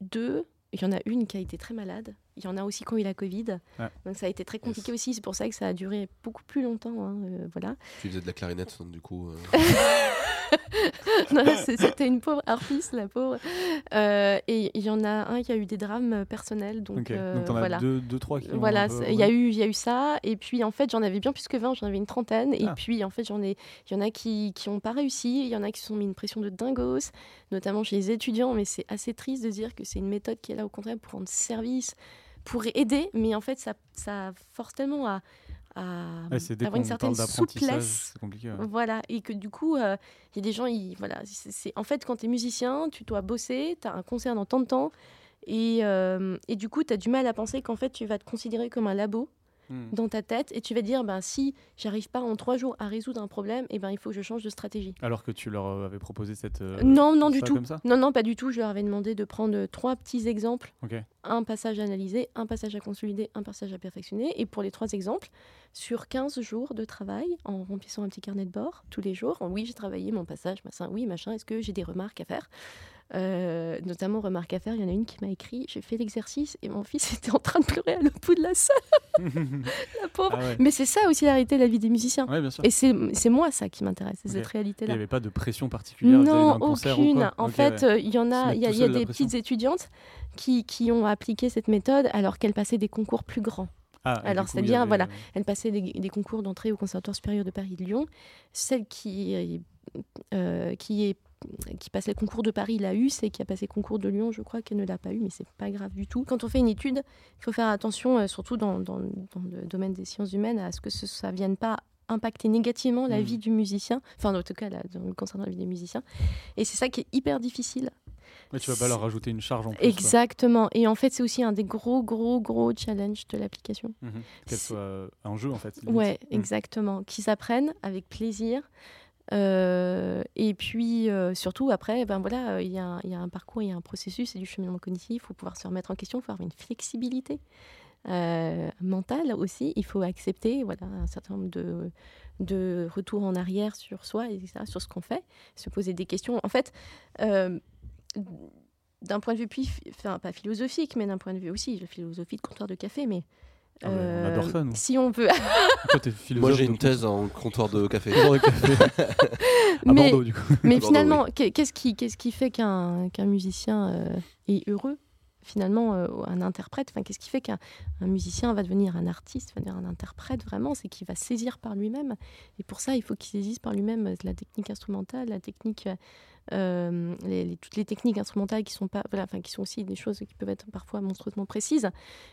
deux. Il y en a une qui a été très malade. Il y en a aussi qui ont eu la Covid. Ouais. Donc ça a été très compliqué aussi. C'est pour ça que ça a duré beaucoup plus longtemps. hein, euh, voilà. Tu faisais de la clarinette, donc du coup. euh, C'était une pauvre harpiste, la pauvre. Euh, et il y en a un qui a eu des drames personnels. Donc, Ok, euh, donc t'en as voilà. deux, deux, trois qui ont Voilà, il y, a eu- il y a eu ça. Et puis, en fait, j'en avais bien plus que 20, j'en avais une trentaine. Et Ah. puis, en fait, j'en ai, il y en a qui n'ont pas réussi. Il y en a qui se sont mis une pression de dingos, notamment chez les étudiants. Mais c'est assez triste de dire que c'est une méthode qui est là, au contraire, pour rendre service, pour aider. Mais en fait, ça, ça force tellement à, Ouais, avoir une certaine souplesse. compliqué. ouais. Voilà, et que du coup, euh, il y a des gens, ils, voilà, c'est, c'est- en fait, quand tu es musicien, tu dois bosser, tu as un concert dans tant de temps, et, euh, et du coup, tu as du mal à penser qu'en fait, tu vas te considérer comme un labo Hmm. dans ta tête, et tu vas dire, ben, si j'arrive pas en trois jours à résoudre un problème, et ben, il faut que je change de stratégie. Alors que tu leur euh, avais proposé cette. euh, non, non, du tout. Non, non, pas du tout. Je leur avais demandé de prendre trois petits exemples un passage à analyser, un passage à consolider, un passage à perfectionner. Et pour les trois exemples, sur 15 jours de travail, en remplissant un petit carnet de bord tous les jours, en oui, j'ai travaillé mon passage, machin, oui, machin, est-ce que j'ai des remarques à faire? Euh, Notamment, remarques à faire, il y en a une qui m'a écrit j'ai fait l'exercice et mon fils était en train de pleurer à l'autre bout de la salle, la pauvre. ah ouais. Mais c'est ça aussi la réalité de la vie des musiciens. Ouais. Et c'est moi ça qui m'intéresse, c'est Ok. cette Il réalité-là. n'y avait pas de pression particulière Non, concert ou aucune. quoi En fait, ouais. euh, il y en a, il y a, il a des pression. petites étudiantes qui, qui ont appliqué cette méthode alors qu'elles passaient des concours plus grands. Ah, alors, il c'est-à-dire, avait, voilà, euh, Elles passaient des, des concours d'entrée au Conservatoire supérieur de Paris de Lyon. Celle qui, euh, qui, est, qui passe les concours de Paris l'a eu, celle qui a passé le concours de Lyon, je crois qu'elle ne l'a pas eu, mais c'est pas grave du tout. Quand on fait une étude, il faut faire attention, euh, surtout dans, dans- dans le domaine des sciences humaines, à ce que ça ne vienne pas impacter négativement la Mhm. vie du musicien, enfin en tout cas là, concernant la vie des musiciens. Et c'est ça qui est hyper difficile. ouais, tu vas pas leur rajouter une charge en plus. quoi. Exactement. Et en fait, c'est aussi un des gros, gros, gros challenges de l'application. Mhm. Qu'elle C'est- soit un jeu en fait. limite. Ouais, Mm. exactement. Qu'ils apprennent avec plaisir. Euh, et puis euh, surtout après, ben voilà, euh, il y, a un- parcours, il y a un processus, c'est du cheminement cognitif. Il faut pouvoir se remettre en question, il faut avoir une flexibilité mentale aussi. Il faut accepter, voilà, un certain nombre de de retours en arrière sur soi, sur ce qu'on fait, se poser des questions. En fait. d'un point de vue, enfin pas philosophique, mais d'un point de vue aussi, la philosophie de comptoir de café, mais Ah ouais, on adore ça, nous. si on veut Toi, Moi, j'ai une thèse en comptoir de café. À mais, Bordeaux, du coup. mais finalement, qu'est- qu'est-ce qui, fait qu'un musicien euh, est heureux Finalement, euh, un interprète, enfin, qu'est-ce qui fait qu'un un musicien va devenir un artiste, va devenir un interprète vraiment? C'est qu'il va saisir par lui-même. Et pour ça, il faut qu'il saisisse par lui-même euh, la technique instrumentale, la technique, euh, toutes les techniques instrumentales qui sont pas, voilà, enfin, qui sont aussi des choses qui peuvent être parfois monstrueusement précises.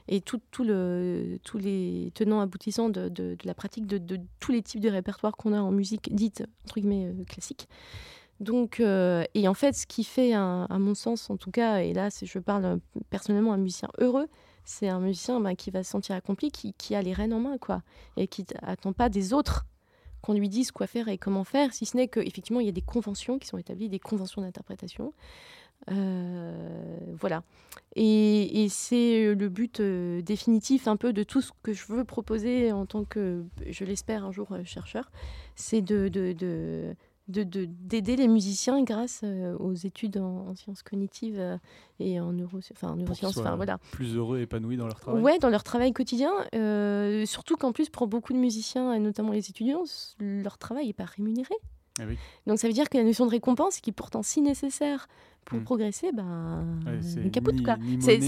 Et tout, tout le, tous les tenants aboutissants de, la pratique de, tous les types de répertoires qu'on a en musique dite entre guillemets euh, classique. Donc, euh, et en fait, ce qui fait, à mon sens en tout cas, et là je parle personnellement un musicien heureux, c'est un musicien bah, qui va se sentir accompli, qui, qui a les rênes en main, quoi, et qui n'attend pas des autres qu'on lui dise quoi faire et comment faire, si ce n'est qu'effectivement il y a des conventions qui sont établies, des conventions d'interprétation. Euh, voilà. Et, c'est le but euh, définitif un peu de tout ce que je veux proposer en tant que, je l'espère un jour, euh, chercheur, c'est de de de- d'aider les musiciens grâce euh, aux études en, en sciences cognitives euh, et en, neuro, enfin, en neurosciences. Enfin, voilà. plus heureux et épanouis dans leur travail. Ouais, dans leur travail quotidien. euh, surtout qu'en plus, pour beaucoup de musiciens, et notamment les étudiants, leur travail n'est pas rémunéré. Ah oui. Donc ça veut dire que la notion de récompense, qui est pourtant si nécessaire pour Mm. progresser, ben, Ouais, c'est elle capote quoi. C'est-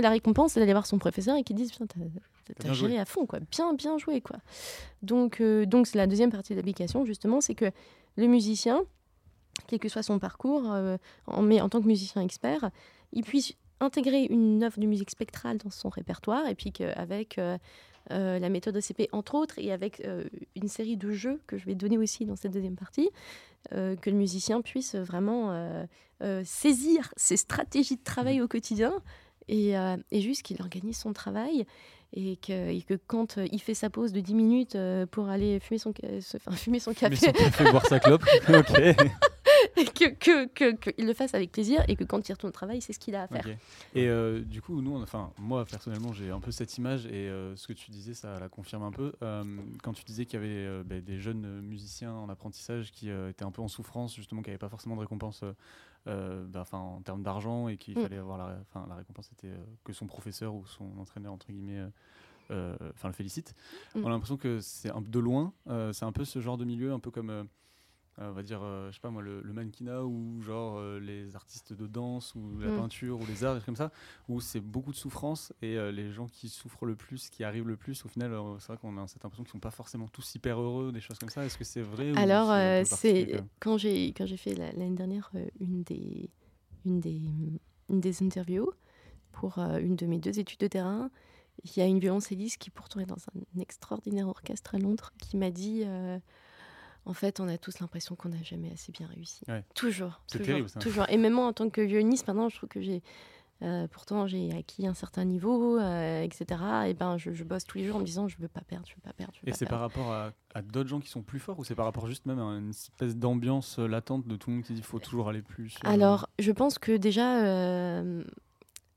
la récompense, c'est d'aller voir son professeur et qui dit Putain, t'as géré joué. à fond, quoi. Bien, bien joué, quoi. Donc, euh, donc c'est la deuxième partie de l'application, justement, c'est que le musicien, quel que soit son parcours, euh, en, mais en tant que musicien expert, il puisse intégrer une œuvre de musique spectrale dans son répertoire et puis qu'avec euh, euh, la méthode OCP, entre autres, et avec une série de jeux que je vais donner aussi dans cette deuxième partie, que le musicien puisse vraiment saisir ses stratégies de travail au quotidien et, et juste qu'il organise son travail et que, et que quand euh, il fait sa pause de 10 minutes euh, pour aller fumer son, ca- se- enfin, fumer son café, son café, boire sa clope. et que, que, que- que il le fasse avec plaisir et que quand il retourne au travail, c'est ce qu'il a à faire. Et euh, du coup, nous, enfin, moi personnellement, j'ai un peu cette image et euh, ce que tu disais, ça la confirme un peu. Euh, quand tu disais qu'il y avait bah, des jeunes musiciens en apprentissage qui étaient un peu en souffrance, justement, qui n'avaient pas forcément de récompense, euh, bah, en termes d'argent et qu'il Mm. fallait avoir la, récompense était euh, que son professeur ou son entraîneur entre guillemets. euh, enfin le félicite. Mm. On a l'impression que c'est un peu de loin, c'est un peu ce genre de milieu, un peu comme on va dire, euh, je sais pas moi, le, le mannequinat ou genre euh, les artistes de danse ou la Mm. peinture ou les arts, des trucs comme ça, où c'est beaucoup de souffrance et euh, les gens qui souffrent le plus, qui arrivent le plus, au final, euh, c'est vrai qu'on a cette impression qu'ils sont pas forcément tous hyper heureux, des choses comme ça. Est-ce que c'est vrai Alors, c'est euh, quand j'ai quand j'ai fait la- l'année dernière euh, une des une des une des interviews pour euh, une de mes deux études de terrain, il y a une violoncelliste qui pourtant est dans un extraordinaire orchestre à Londres qui m'a dit euh, en fait, on a tous l'impression qu'on n'a jamais assez bien réussi. Ouais. Toujours, C'est toujours, terrible, ça. toujours. Et même moi, en tant que violoniste, maintenant, je trouve que j'ai euh, pourtant j'ai acquis un certain niveau, euh, etc. Et ben, je, je bosse tous les jours en me disant, je veux pas perdre, je veux pas perdre, je veux Et c'est par rapport à, à d'autres gens qui sont plus forts ou c'est par rapport juste même à une espèce d'ambiance euh, latente de tout le monde qui dit faut toujours aller plus euh, Alors, je pense que déjà,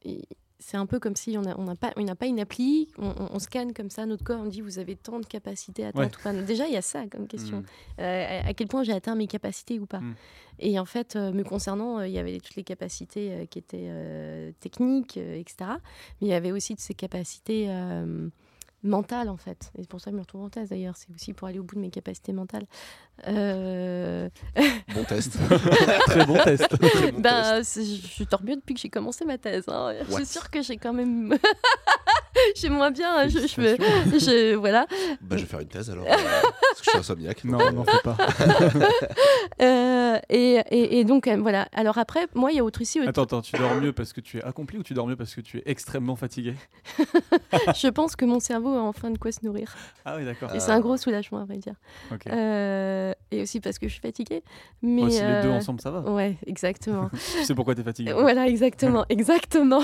il- c'est un peu comme si on n'a on pas, pas une appli, on, on- on scanne comme ça notre corps, on dit vous avez tant de capacités à Ouais. ou pas. Déjà, il y a ça comme question. Hmm. Euh, à, à quel point j'ai atteint mes capacités ou pas. Mm. Et en fait, euh, me concernant, euh, il y avait toutes les capacités qui étaient techniques, etc. Mais il y avait aussi de ces capacités mentales, en fait. Et c'est pour ça que je me retrouve en thèse, d'ailleurs. C'est aussi pour aller au bout de mes capacités mentales. Euh, Bon test. Très bon test. Très bon test. ben, je je dors mieux depuis que j'ai commencé ma thèse. hein. Je suis sûre que j'ai quand même... j'ai moins bien... Je, je, me- je- voilà. Bah, je vais faire une thèse alors. euh, parce que je suis insomniaque. non, n'en fais pas. Euh, et, et- et donc, euh, voilà. Alors après, moi, il y a autre aussi... Attends, attends, tu dors mieux parce que tu es accompli ou tu dors mieux parce que tu es extrêmement fatigué? Je pense que mon cerveau a enfin de quoi se nourrir. Ah oui, d'accord. Et c'est un gros soulagement, à vrai dire. Euh, et aussi parce que je suis fatiguée. Mais, Moi, si les deux ensemble, ça va. Ouais, exactement. Tu sais pourquoi tu es fatigué. voilà, exactement, exactement.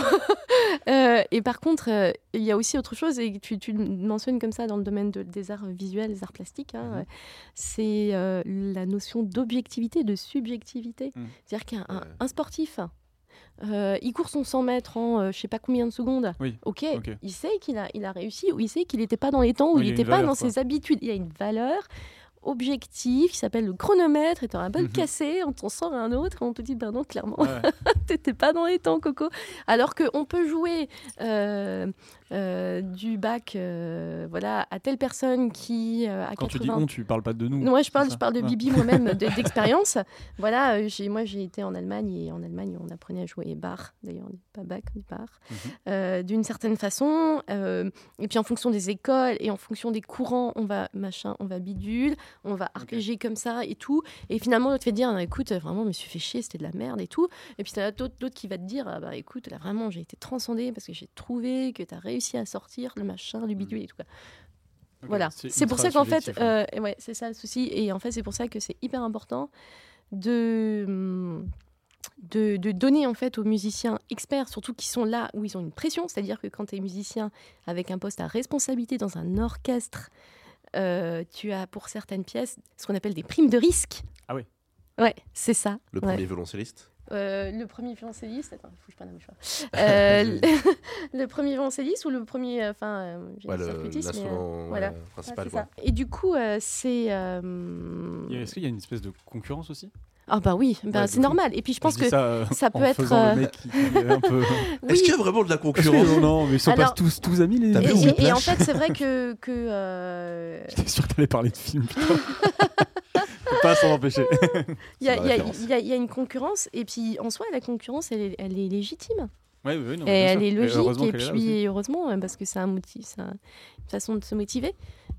Euh, et par contre, euh, il y a aussi autre chose, et tu, tu le mentionnes comme ça dans le domaine de- des arts visuels, des arts plastiques, hein, Mhm. euh, c'est euh, la notion d'objectivité, de subjectivité. Mhm. C'est-à-dire qu'un un- Ouais. un sportif, euh, il court son 100 mètres en euh, je sais pas combien de secondes. Oui, Ok, ok. il sait qu'il a, il a réussi ou il sait qu'il n'était pas dans les temps ou il n'était pas valeur, dans quoi. ses habitudes. Il y a une valeur objective qui s'appelle le chronomètre et tu un bol Mhm. cassé, on t'en sort un autre et on te dit ben non clairement ouais. t'étais pas dans les temps Coco. Alors qu'on peut jouer euh, euh, du bac euh, voilà, à telle personne qui euh, a Quand tu 80 dis on, tu parles pas de nous. moi, je parle, je parle de Ah. Bibi moi-même, de- d'expérience. voilà, moi j'ai été en Allemagne et en Allemagne on apprenait à jouer bar. D'ailleurs, on dit pas bac, on dit bar. Mhm. D'une certaine façon. et puis en fonction des écoles et en fonction des courants, on va machin, on va bidule, on va arpéger comme ça et tout. Et finalement, l'autre te fait dire, Ah, écoute, vraiment, je me suis fait chier, c'était de la merde et tout. Et puis t'as d'autres, d'autres qui va te dire, ah, bah écoute, là vraiment, j'ai été transcendée parce que j'ai trouvé que tu as réussi à sortir le machin, le bidule et tout. quoi. Voilà, c'est pour ça qu'en fait, hein. euh, ouais, c'est ça le souci. Et en fait, c'est pour ça que c'est hyper important de, de, de donner en fait aux musiciens experts, surtout qui sont là où ils ont une pression. C'est-à-dire que quand tu es musicien avec un poste à responsabilité dans un orchestre, euh, tu as pour certaines pièces ce qu'on appelle des primes de risque. Ah oui. Ouais, c'est ça. Le Ouais. premier violoncelliste. Euh, le premier violoncelliste, attends, il faut que je prenne un mouchoir. Euh, le, le premier violoncelliste ou le premier, euh, enfin, euh, Ouais, euh, voilà. ouais, ouais, principal. ça. Et du coup, euh, c'est. euh, Est-ce qu'il y a une espèce de concurrence aussi? Ah bah oui, bah, Ouais, c'est normal. Et puis je pense Je que ça, ça peut en être, faisant le euh, mec qui est un peu. Est-ce qu'il y a vraiment de la concurrence que- non, mais ils sont Alors- pas tous, tous amis les T'as Et, et- et en fait, c'est vrai que. que euh, J'étais sûr que t'allais parler de film, putain. Faut pas s'en empêcher. Il y, a- y y y une concurrence, et puis en soi, la concurrence, elle est, elle est légitime. Oui, oui, non, et elle sûr. est logique, et puis heureusement, hein, parce que c'est un motif, c'est un- une façon de se motiver.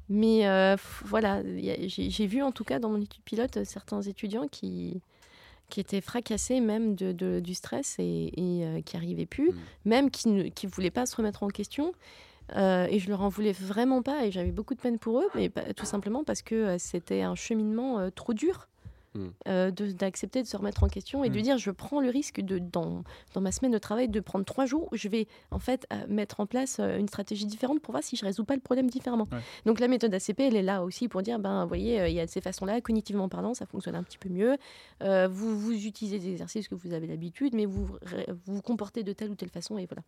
Mais euh, voilà, j'ai vu en tout cas dans mon étude pilote certains étudiants qui, qui étaient fracassés même de, de- du stress et, et, euh, qui n'arrivaient plus, Mm. même qui ne qui voulaient pas se remettre en question. Euh, et je leur en voulais vraiment pas et j'avais beaucoup de peine pour eux, mais pas- tout simplement parce que euh, c'était un cheminement euh, trop dur Mm. euh, de- d'accepter de, se remettre en question et de Mm. dire je prends le risque de dans, dans ma semaine de travail de prendre trois jours où je vais en fait euh, mettre en place euh, une stratégie différente pour voir si je résous pas le problème différemment. Ouais. Donc la méthode ACP elle est là aussi pour dire ben vous voyez euh, il y a de ces façons-là cognitivement parlant ça fonctionne un petit peu mieux. Euh, vous vous utilisez des exercices que vous avez l'habitude mais vous vous vous comportez de telle ou telle façon et voilà.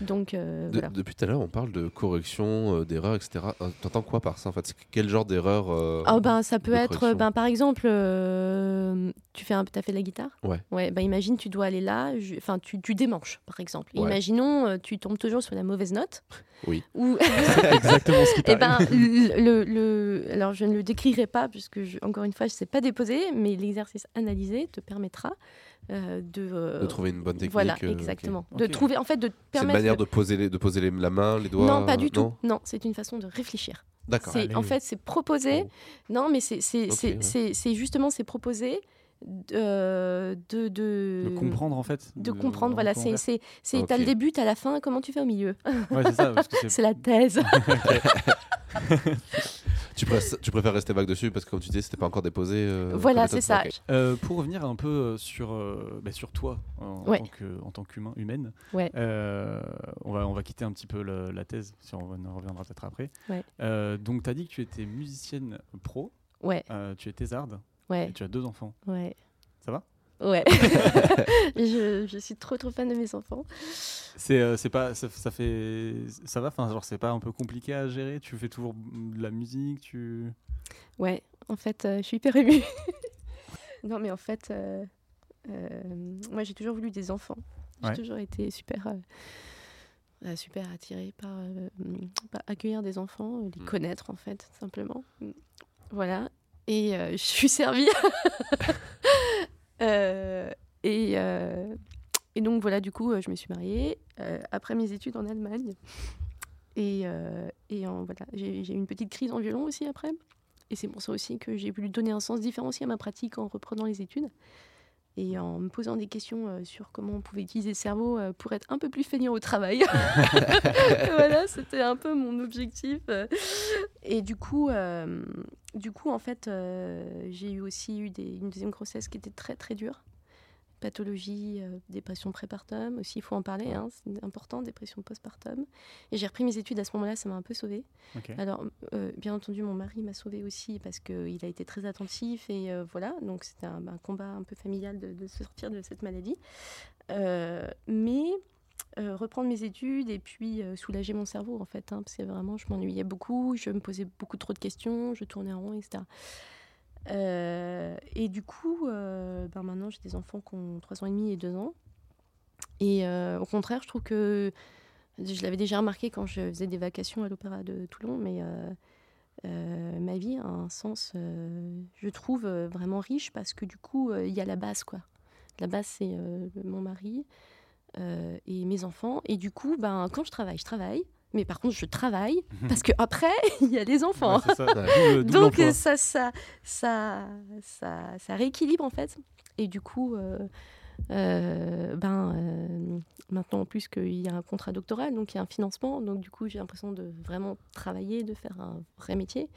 Donc euh, De- voilà. Depuis tout à l'heure, on parle de correction, euh, d'erreurs, etc. Euh, T'entends quoi par ça en fait? Quel genre d'erreur euh, Ah ben, ça peut être, ben, par exemple, euh, tu fais un, as fait de la guitare? Ouais. Ouais, ben, imagine, tu dois aller là, enfin, tu, tu démanches, par exemple. Ouais. Imaginons, euh, tu tombes toujours sur la mauvaise note. Oui. Ou, C'est exactement ce qui eh t'arrive. ben, le, le- alors, je ne le décrirai pas, puisque, je- encore une fois, je ne sais pas déposer, mais l'exercice analysé te permettra euh, de... euh, de trouver une bonne technique Voilà, euh, exactement. De trouver, en fait, de te C'est une permettre... manière de poser, les, de poser les- la main, les doigts non, pas du euh, tout. Non, c'est une façon de réfléchir. D'accord. En fait, c'est proposer. Oh. Non, mais c'est ouais. justement c'est proposer euh, de, de, De comprendre en fait. de comprendre. Voilà, c'est c'est c'est t'as le début, t'as la fin. Comment tu fais au milieu? Ouais, c'est la thèse. Tu, préfères, tu préfères rester vague dessus parce que comme tu disais, c'était pas encore déposé. euh, voilà, c'est ça. Euh, pour revenir un peu euh, sur, euh, bah, sur toi en, Ouais. tant que- en tant qu'humain, humaine, Ouais. euh, on, va, on va quitter un petit peu le- la thèse, si on, en reviendra peut-être après. Ouais. Euh, donc, tu as dit que tu étais musicienne pro, Ouais, euh, tu es thésarde et tu as deux enfants. ouais. Ça va? Ouais. je, je suis trop trop fan de mes enfants. C'est euh, pas ça, ça fait ça va? Enfin genre c'est pas un peu compliqué à gérer? Tu fais toujours de la musique tu Ouais, en fait, euh, je suis hyper émue. non, mais en fait, euh, euh, moi j'ai toujours voulu des enfants. J'ai Ouais. toujours été super, super attirée par, par accueillir des enfants, les Mm. connaître en fait, simplement. Voilà. Et euh, je suis servie. Euh, et, euh, et donc voilà, du coup, je me suis mariée après mes études en Allemagne. Et, et voilà, j'ai j'ai eu une petite crise en violon aussi après. Et c'est pour ça aussi que j'ai voulu donner un sens différencié à ma pratique en reprenant les études et en me posant des questions euh, sur comment on pouvait utiliser le cerveau euh, pour être un peu plus feignant au travail. voilà, c'était un peu mon objectif. Et du coup, euh, du coup en fait, euh, j'ai eu aussi eu des- une deuxième grossesse qui était très très dure. Pathologie, euh, dépression prépartum aussi, il faut en parler, hein, c'est important, dépression postpartum. Et j'ai repris mes études à ce moment-là, ça m'a un peu sauvée. Alors, euh, bien entendu, mon mari m'a sauvée aussi parce qu'il a été très attentif et euh, voilà, donc c'était un, un combat un peu familial de, de se sortir de cette maladie. Euh, mais reprendre mes études et puis soulager mon cerveau en fait, hein, parce que vraiment, je m'ennuyais beaucoup, je me posais beaucoup trop de questions, je tournais en rond, etc. Euh, et du coup, euh, ben maintenant, j'ai des enfants qui ont 3 ans et demi et 2 ans. Et euh, au contraire, je trouve que je l'avais déjà remarqué quand je faisais des vacations à l'Opéra de Toulon, mais ma vie a un sens, je trouve, vraiment riche parce que du coup, il y a la base, quoi. La base, c'est mon mari et mes enfants. Et du coup, ben, quand je travaille, je travaille. Mais par contre, je travaille parce que après, il y a les enfants. Ouais, c'est ça. Ouais. Double- double Donc ça, ça, ça, ça rééquilibre en fait. Et du coup, euh, euh, ben, euh, maintenant en plus qu'il y a un contrat doctoral, donc il y a un financement, donc du coup j'ai l'impression de vraiment travailler, de faire un vrai métier.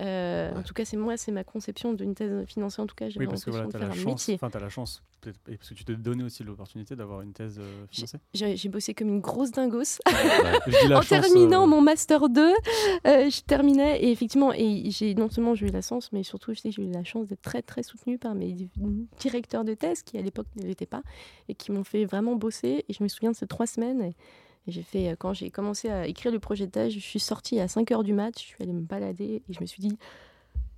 Euh, En tout cas, c'est moi, c'est ma conception d'une thèse financée. En tout cas, j'ai Oui, parce que l'impression voilà, de tu as faire la un chance, métier. enfin, t'as la chance, et parce que tu t'es donné aussi l'opportunité d'avoir une thèse euh, financée. J'ai bossé comme une grosse dingos. Je dis la en chance, terminant euh, mon master 2, euh, je terminais et effectivement, et j'ai non seulement j'ai eu la chance, mais surtout je sais que j'ai eu la chance d'être très très soutenue par mes di- directeurs de thèse qui à l'époque ne l'étaient pas et qui m'ont fait vraiment bosser. Et je me souviens de ces trois semaines. Et j'ai fait euh, quand j'ai commencé à écrire le projet de thèse, je suis sortie à 5 heures du mat, je suis allée me balader et je me suis dit.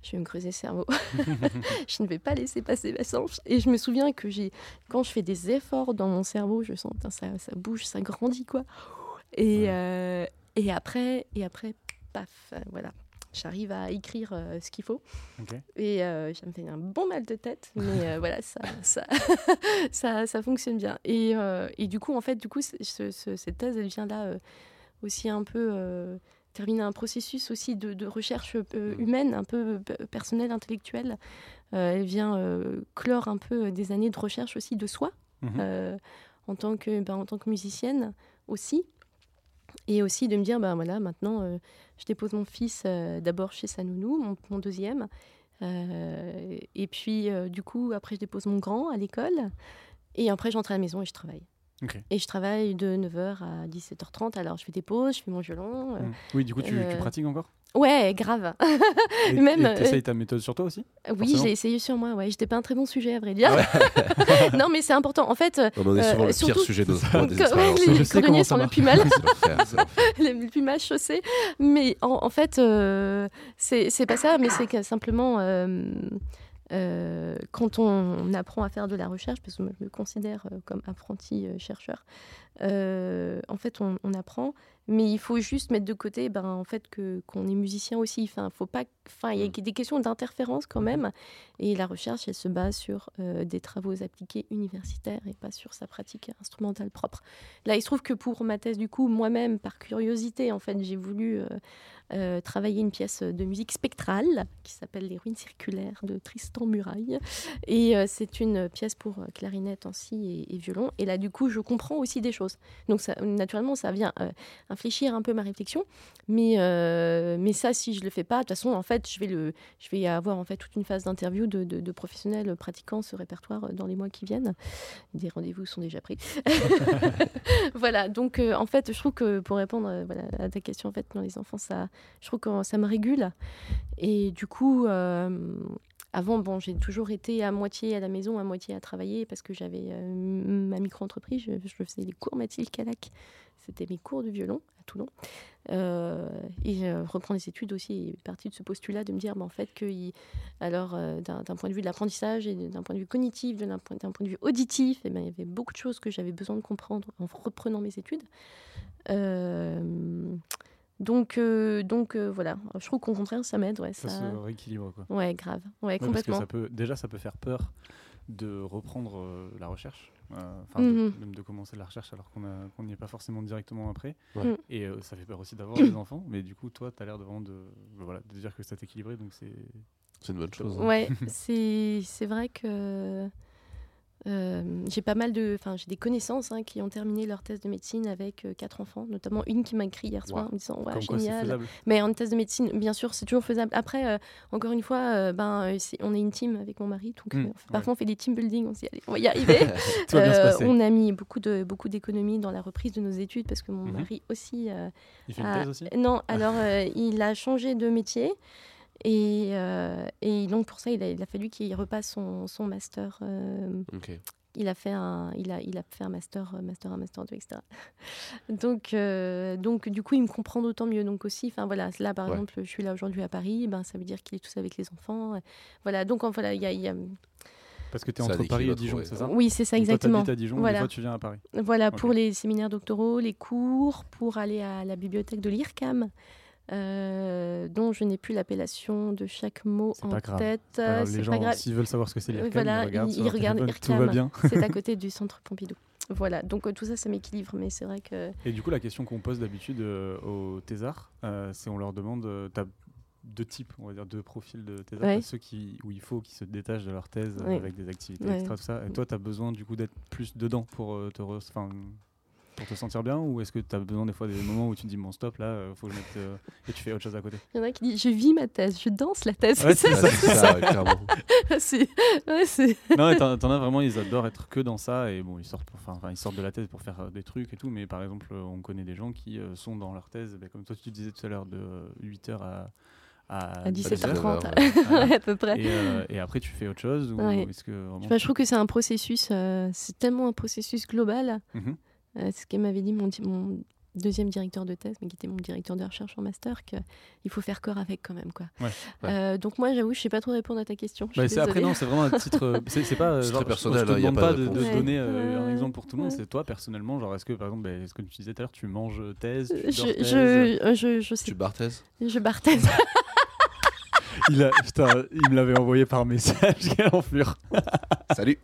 Je vais me creuser le cerveau. je ne vais pas laisser passer ma chance. Et je me souviens que j'ai, quand je fais des efforts dans mon cerveau, je sens ça, ça bouge, ça grandit quoi. Et, Ouais. euh, et après, et après, paf, voilà, j'arrive à écrire euh, ce qu'il faut. Et euh, ça me fait un bon mal de tête, mais euh, voilà, ça, ça, ça, ça fonctionne bien. Et, euh, et du coup, en fait, du coup, ce- ce- ce- cette thèse, elle vient là aussi un peu terminer un processus aussi de, de recherche euh, humaine, un peu personnelle, intellectuelle. Euh, elle vient euh, clore un peu des années de recherche aussi de soi Mhm. euh, en, tant que, ben, en tant que musicienne aussi. Et aussi de me dire, ben voilà, maintenant, euh, je dépose mon fils euh, d'abord chez sa nounou, mon, mon deuxième. Euh, et puis, du coup, après, je dépose mon grand à l'école. Et après, j'entre à la maison et je travaille. Et je travaille de 9h à 17h30. Alors, je fais des pauses, je fais mon violon. euh, Mm. Oui, du coup, tu, tu pratiques encore? Ouais, grave. Et même, et euh, t'essayes ta méthode sur toi aussi oui, j'ai essayé sur moi. Ouais, j'étais pas un très bon sujet, à vrai dire. non, mais c'est important. En fait, On en est Euh, souvent le surtout- pire sujet de nos des ouais, les cordonniers sont le plus mal. Le plus mal chaussé. Mais en, en fait, euh, c'est pas ça, mais c'est que simplement, euh, euh, quand on, apprend à faire de la recherche, parce que moi, je me considère euh, comme apprenti euh, chercheur, euh, en fait, on, on apprend, mais il faut juste mettre de côté, ben, en fait, que qu'on est musicien aussi. Enfin, faut pas, enfin, il y a des questions d'interférence quand même, et la recherche, elle se base sur euh, des travaux appliqués universitaires et pas sur sa pratique instrumentale propre. Là, il se trouve que pour ma thèse, du coup, moi-même, par curiosité, en fait, j'ai voulu euh, euh, travailler une pièce de musique spectrale qui s'appelle Les ruines circulaires de Tristan Muraille. Et c'est une pièce pour clarinette, ainsi et, et violon. Et là, du coup, je comprends aussi des choses. Donc, ça, naturellement, ça vient infléchir un peu ma réflexion. Mais, euh, mais ça, si je le fais pas, de toute façon, en fait, je vais, le, je vais avoir en fait toute une phase d'interview de, de- de professionnels pratiquant ce répertoire dans les mois qui viennent. Des rendez-vous sont déjà pris. voilà, donc euh, en fait, je trouve que pour répondre euh, voilà, à ta question, en fait, dans les enfants, ça, je trouve que ça me régule. Et du coup, euh, avant, bon, j'ai toujours été à moitié à la maison, à moitié à travailler parce que j'avais euh, ma micro-entreprise. Je, je faisais les cours Mathilde Calac. C'était mes cours de violon à Toulon. Euh, et euh, reprendre les études aussi est partie de ce postulat de me dire bah, en fait que il- alors euh, d'un point de vue de l'apprentissage et d'un point de vue cognitif, d'un point, point de vue auditif, eh ben, il y avait beaucoup de choses que j'avais besoin de comprendre en reprenant mes études. Euh, donc euh, donc euh, voilà, je trouve qu'au contraire ça m'aide, ouais, Ça ça, se rééquilibre, quoi. ouais grave, ouais, Ouais, parce que complètement. ça peut, déjà, ça peut faire peur de reprendre euh, la recherche, euh, enfin de- Mhm. même de commencer la recherche alors qu'on a- qu'on n'y est pas forcément directement après. Ouais. Mm. Et euh, ça fait peur aussi d'avoir des enfants, mais du coup, toi, tu as l'air de vraiment de, voilà, de dire que c'est équilibré, donc c'est. C'est une bonne chose. hein. Ouais, c'est c'est vrai que euh, j'ai pas mal de. Enfin, j'ai des connaissances hein, qui ont terminé leur thèse de médecine avec euh, quatre enfants, notamment une qui m'a écrit hier soir Wow. en me disant Ouais, Comme génial. Mais en thèse de médecine, bien sûr, c'est toujours faisable. Après, euh, encore une fois, euh, ben, euh, on est une team avec mon mari, donc Mm, euh, ouais. parfois on fait des team building, on se dit Allez, on va y arriver. Euh, on a mis beaucoup de beaucoup d'économies dans la reprise de nos études parce que mon Mhm. mari aussi euh, Il fait une thèse aussi? Non, alors euh, il a changé de métier. Et, euh, et donc pour ça, il a, il a fallu qu'il repasse son, son master. euh, il a fait un, il a, il a fait un master, euh, master 1, master 2, etc. Donc, euh, donc du coup, il me comprend d'autant mieux. Donc aussi, enfin voilà, là par Ouais. exemple, je suis là aujourd'hui à Paris, ben ça veut dire qu'il est tous avec les enfants. Voilà, donc en- voilà, il y a, il y a- Parce que tu es entre Paris et Dijon, c'est ça? Oui, c'est ça toi, exactement. t'habites à Dijon, Voilà. fois tu viens à Paris. Voilà, pour les séminaires doctoraux, les cours, pour aller à la bibliothèque de l'IRCAM, euh, dont je n'ai plus l'appellation de chaque mot en pas grave. tête. Alors, les gens, s'ils veulent savoir ce que c'est Euh, l'IRCAM, voilà, ils regardent ils- regardent Tout va bien. C'est à côté du centre Pompidou. Voilà, donc euh, tout ça, ça m'équilibre, mais c'est vrai que... Et du coup, la question qu'on pose d'habitude euh, aux thésards, c'est on leur demande, deux types, on va dire deux profils de thésards, Ouais. Ceux qui, où il faut qu'ils se détachent de leur thèse Ouais. avec des activités Ouais. extra, tout ça. Et toi, tu as besoin du coup d'être plus dedans pour te re- pour te sentir bien ou est-ce que tu as besoin des fois des moments où tu te dis bon stop là, euh, faut que je mette euh, et tu fais autre chose à côté? Il y en a qui disent je vis ma thèse, je danse la thèse. Ouais, C'est c'est ça, ça, clairement. c'est- ouais, non, t'en as vraiment, ils adorent être que dans ça et bon, ils sortent, pour- enfin, ils sortent de la thèse pour faire euh, des trucs et tout, mais par exemple, euh, on connaît des gens qui euh, sont dans leur thèse, ben, comme toi tu disais tout à l'heure, de 8h à, à, à 17 heures. 17h30 ouais. Voilà. à peu près. et, euh, et après tu fais autre chose ou Ouais. est-ce que vraiment Enfin, je trouve que c'est un processus, euh, c'est tellement un processus global. Mhm. Euh, ce que m'avait dit mon, deuxième directeur de thèse, mais qui était mon directeur de recherche en master, qu'il faut faire corps avec quand même. Quoi. Ouais, ouais. Euh, donc moi, j'avoue, je sais pas trop répondre à ta question. Bah, c'est- après non, c'est vraiment un titre. euh, C'est c'est pas. C'est genre, très personnel, Je, hein, te y a demande pas pas de de, donner euh, un exemple pour tout le monde. Ouais. C'est toi personnellement, genre est-ce que par exemple, ben, ce que tu disais tout à l'heure, tu manges thèse, tu dors je, thèse je, je, je sais, Tu barthèses je barthèse. Il a, putain, il me l'avait envoyé par message. Quelle enflure. Salut.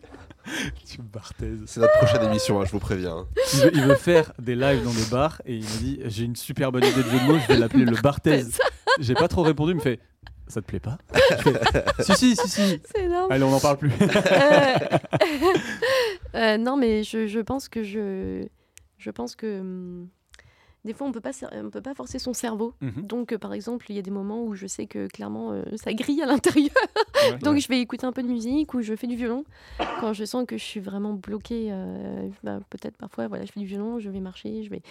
C'est notre prochaine émission, hein, je vous préviens. hein. Il veut, il veut faire des lives dans des bars et il me dit j'ai une super bonne idée de jeu de mots, je vais l'appeler le barthèse. J'ai pas trop répondu, il me fait ça te plaît pas? Fais, Si si si si. C'est énorme. Allez, on en parle plus. Euh, euh, non, mais je, je pense que je, je pense que hum, des fois on peut pas, on peut pas forcer son cerveau. Mhm. Donc, euh, par exemple, il y a des moments où je sais que clairement euh, ça grille à l'intérieur. Ouais. Donc, je vais écouter un peu de musique ou je fais du violon. Quand je sens que je suis vraiment bloquée, euh, bah, peut-être parfois, voilà, je fais du violon, je vais marcher, je vais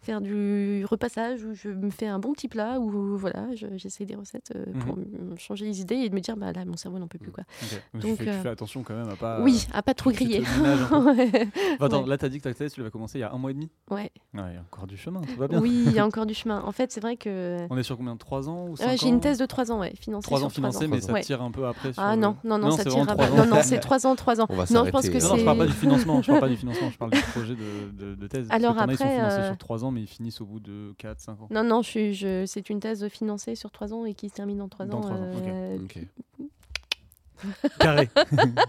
faire du repassage ou je me fais un bon petit plat ou voilà, je- j'essaie des recettes pour me changer les idées et de me dire, bah là, mon cerveau n'en peut plus quoi. Donc, tu, fais, tu fais attention quand même à pas. oui, à pas trop griller. Ouais. Enfin, attends, là t'as dit que ta thèse tu l'avais commencé il y a un mois et demi? Ouais. Ouais, il y a encore du chemin, va bien. Oui, il y a encore du chemin. En fait, c'est vrai que On est sur combien de 3 ans ou 5 Ouais, ans j'ai une thèse de 3 ans, ouais, financée 3 sur ans financée, mais ça tire un peu après. sur Ah le- non, non, non, ça c'est pas. trois Non, non, c'est 3 ans, 3 ans. On va Non, je pense que Non, non, je parle pas c'est- du financement, je parle pas du financement, je parle du projet de, de, de thèse. Alors as, ils sont après, financés euh, sur 3 ans, mais ils finissent au bout de 4, 5 ans. Non, non, je je, c'est une thèse financée sur 3 ans et qui se termine en 3 Dans ans. trois ans, ok. euh. Carré.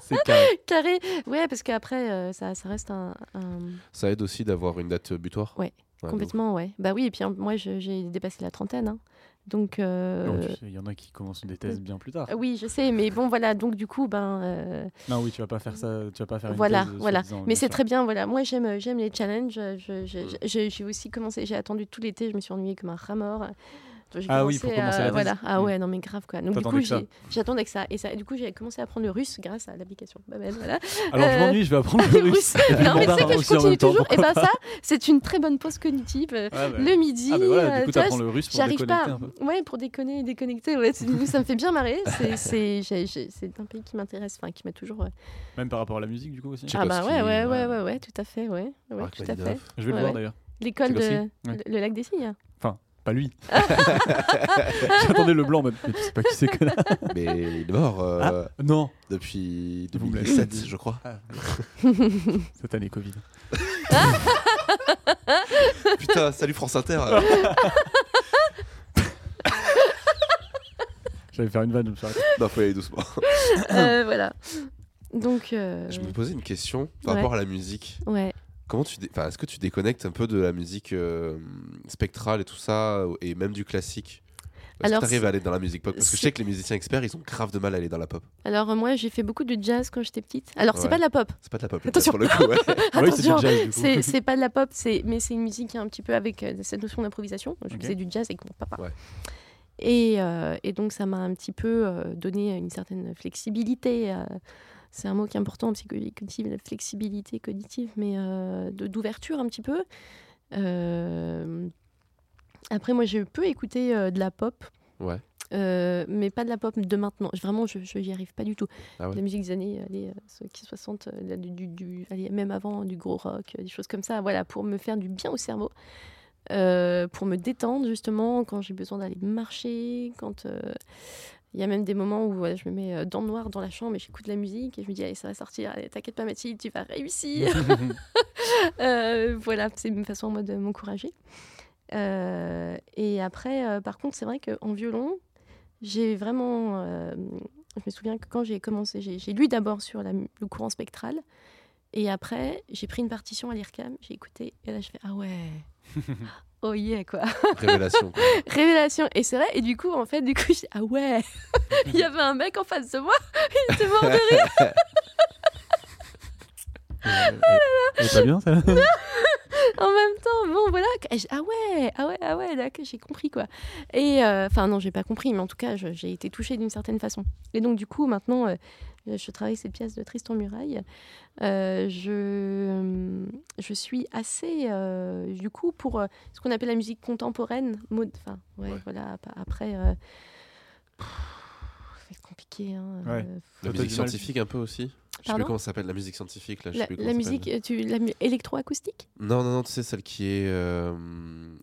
c'est carré. Carré, ouais, parce qu'après, euh, ça, ça reste un, un- Ça aide aussi d'avoir une date butoir? Ouais, Ouais, complètement, ouais. Bah oui, et puis hein, moi, j'ai dépassé la trentaine, hein. donc. euh, Non, Il y en a qui commencent des thèses bien plus tard. euh, oui, je sais, mais bon, voilà, donc du coup, ben. euh, Non, oui, tu vas pas faire ça, tu vas pas faire une Voilà, thèse. voilà. Mais c'est très bien, voilà. Moi, j'aime, euh, j'aime les challenges. J'ai aussi commencé, j'ai attendu tout l'été, je me suis ennuyée comme un rat mort. Ah oui, pour commencer la thèse. Voilà. Ah Mm. ouais, non, mais grave, quoi. Donc, du coup, j'attendais que ça. Et ça, du coup, j'ai commencé à apprendre le russe grâce à l'application Babel, voilà. Alors je Euh, m'ennuie, je vais apprendre le russe. Non, mais tu sais que je continue toujours. Et pourquoi ben ça, c'est une très bonne pause cognitive. euh. Le midi, Ah bah voilà, euh, du coup tu vois, t'apprends le russe pour J'arrive déconnecter pas. un peu. Ouais, pour déconner et déconnecter. Ça me fait bien marrer. C'est, un pays qui m'intéresse, enfin qui m'a toujours. Même par rapport à la musique du coup aussi. Ah bah ouais, ouais, ouais, ouais. tout à fait, ouais, ouais, tout à fait. Je vais le voir d'ailleurs. L'école de le, lac des cygnes. Pas lui. J'attendais le blanc, mais tu sais pas qui c'est que là. Mais il est mort euh, Non. depuis Vous me l'avez 2017, dit. je crois. Ah, Cette année Covid. Putain, salut France Inter. J'allais faire une vanne, je me suis arrêté. non, faut y aller doucement. Euh, voilà. Donc, euh, Je me posais une question par Ouais. rapport à la musique. ouais. Comment tu, enfin, est-ce que tu déconnectes un peu de la musique euh, spectrale et tout ça, et même du classique? Est-ce que Alors, tu arrives c'est- à aller dans la musique pop? Parce que je sais que les musiciens experts, ils ont grave de mal à aller dans la pop. Alors euh, moi, j'ai fait beaucoup de jazz quand j'étais petite. Alors c'est pas de la pop. C'est pas de la pop, Attention. pour le coup. ouais. Ah c'est Attention. pas de la pop, c'est, mais c'est une musique un petit peu avec euh, cette notion d'improvisation. Je faisais du jazz avec mon papa. Et, euh, et donc ça m'a un petit peu euh, donné une certaine flexibilité. C'est un mot qui est important en psychologie cognitive, la flexibilité cognitive, mais euh, d'ouverture un petit peu. Euh, après, moi, j'ai peu écouté euh, de la pop. Ouais. euh, mais pas de la pop de maintenant. Vraiment, je n'y arrive pas du tout. Ah ouais. La musique des années allez, euh, ce- qui 60, euh, là, du, du- du- allez, même avant, du gros rock, des choses comme ça, voilà, pour me faire du bien au cerveau, euh, pour me détendre justement quand j'ai besoin d'aller marcher, quand euh, il y a même des moments où je me mets euh, dans le noir dans la chambre et j'écoute la musique et je me dis allez ça va sortir, allez t'inquiète pas Mathilde, tu vas réussir. Euh, voilà, c'est une façon moi de m'encourager. Euh, et après, euh, par contre, c'est vrai qu'en violon, j'ai vraiment. je me souviens que quand j'ai commencé, j'ai lu d'abord sur la le courant spectral. Et après, j'ai pris une partition à l'IRCAM, j'ai écouté, et là, je fais Ah ouais Oh yeah, quoi Révélation. quoi. Révélation Et c'est vrai, et du coup, en fait, du coup, je dis Ah ouais Il y avait un mec en face de moi, il était mort de rire Elle elle est pas bien ça? en même temps, bon, voilà. que- Ah ouais, ah ouais, ah ouais, d'accord, j'ai compris, quoi. Et, euh, enfin, non, j'ai pas compris, mais en tout cas, j'ai été touchée d'une certaine façon. Et donc, du coup, maintenant, euh, je travaille cette pièce de Tristan Muraille. Euh, je, je suis assez, euh, du coup, pour euh, ce qu'on appelle la musique contemporaine, mode, enfin, ouais, Ouais. voilà, ap- après, euh, pff, ça va être compliqué. Hein, Ouais. euh, La musique scientifique un peu aussi. Je sais Pardon plus comment ça s'appelle, la musique scientifique là. je sais la, plus la comment ça musique, tu, la mu- électroacoustique? Non, non, non, tu sais, celle qui est. euh,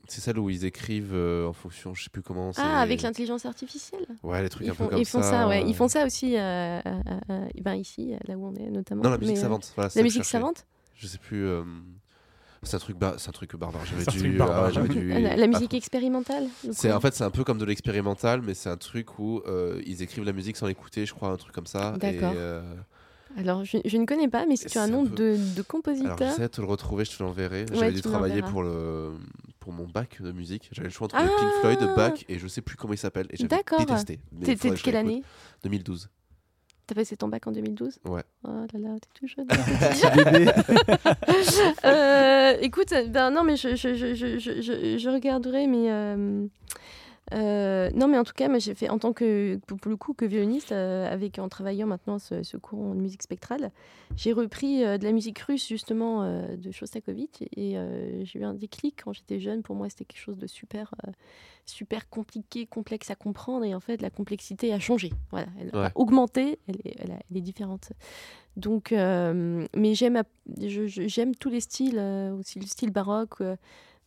C'est celle où ils écrivent euh, en fonction, je sais plus comment. Ah, avec l'intelligence artificielle? Ouais, les trucs ils un font, peu comme ils font ça. ouais. Ils font ça aussi euh, euh, euh, ben ici, là où on est notamment. Non, la musique Mais, euh, savante. Voilà, La ça musique savante? Je sais plus. euh, C'est un truc, c'est un truc barbare. J'avais dû. truc ah barbare. ouais, j'avais dû- La, la Ah, musique expérimentale C'est en fait c'est un peu comme de l'expérimental, mais c'est un truc où euh, ils écrivent la musique sans l'écouter, je crois, un truc comme ça. Et, D'accord. euh, Alors, je, je ne connais pas, mais si tu as un nom peu- de, de Alors compositeur. j'essaie de te le retrouver, je te l'enverrai. Ouais, J'avais dû travailler pour le pour mon bac de musique. J'avais le choix entre Ah le Pink Floyd, Bach et je sais plus comment il s'appelle. Et j'avais D'accord. détesté. T'es- de quelle année 2012. T'as passé ton bac en 2012 Ouais. Oh là là, t'es tout jeune. Euh, écoute, ben non, mais je, je, je, je, je, je- je regarderai, mais. euh, euh, non, mais en tout cas, moi, j'ai fait en tant que, pour, le coup, que violoniste, euh, avec, en travaillant maintenant ce, ce courant de musique spectrale, j'ai repris euh, de la musique russe, justement, de Shostakovich, et j'ai eu un déclic quand j'étais jeune. Pour moi, c'était quelque chose de super, super compliqué, complexe à comprendre, et en fait, la complexité a changé. Voilà, elle a augmenté, elle est, elle a- elle est différente. Donc, mais j'aime, tous les styles, aussi le style baroque,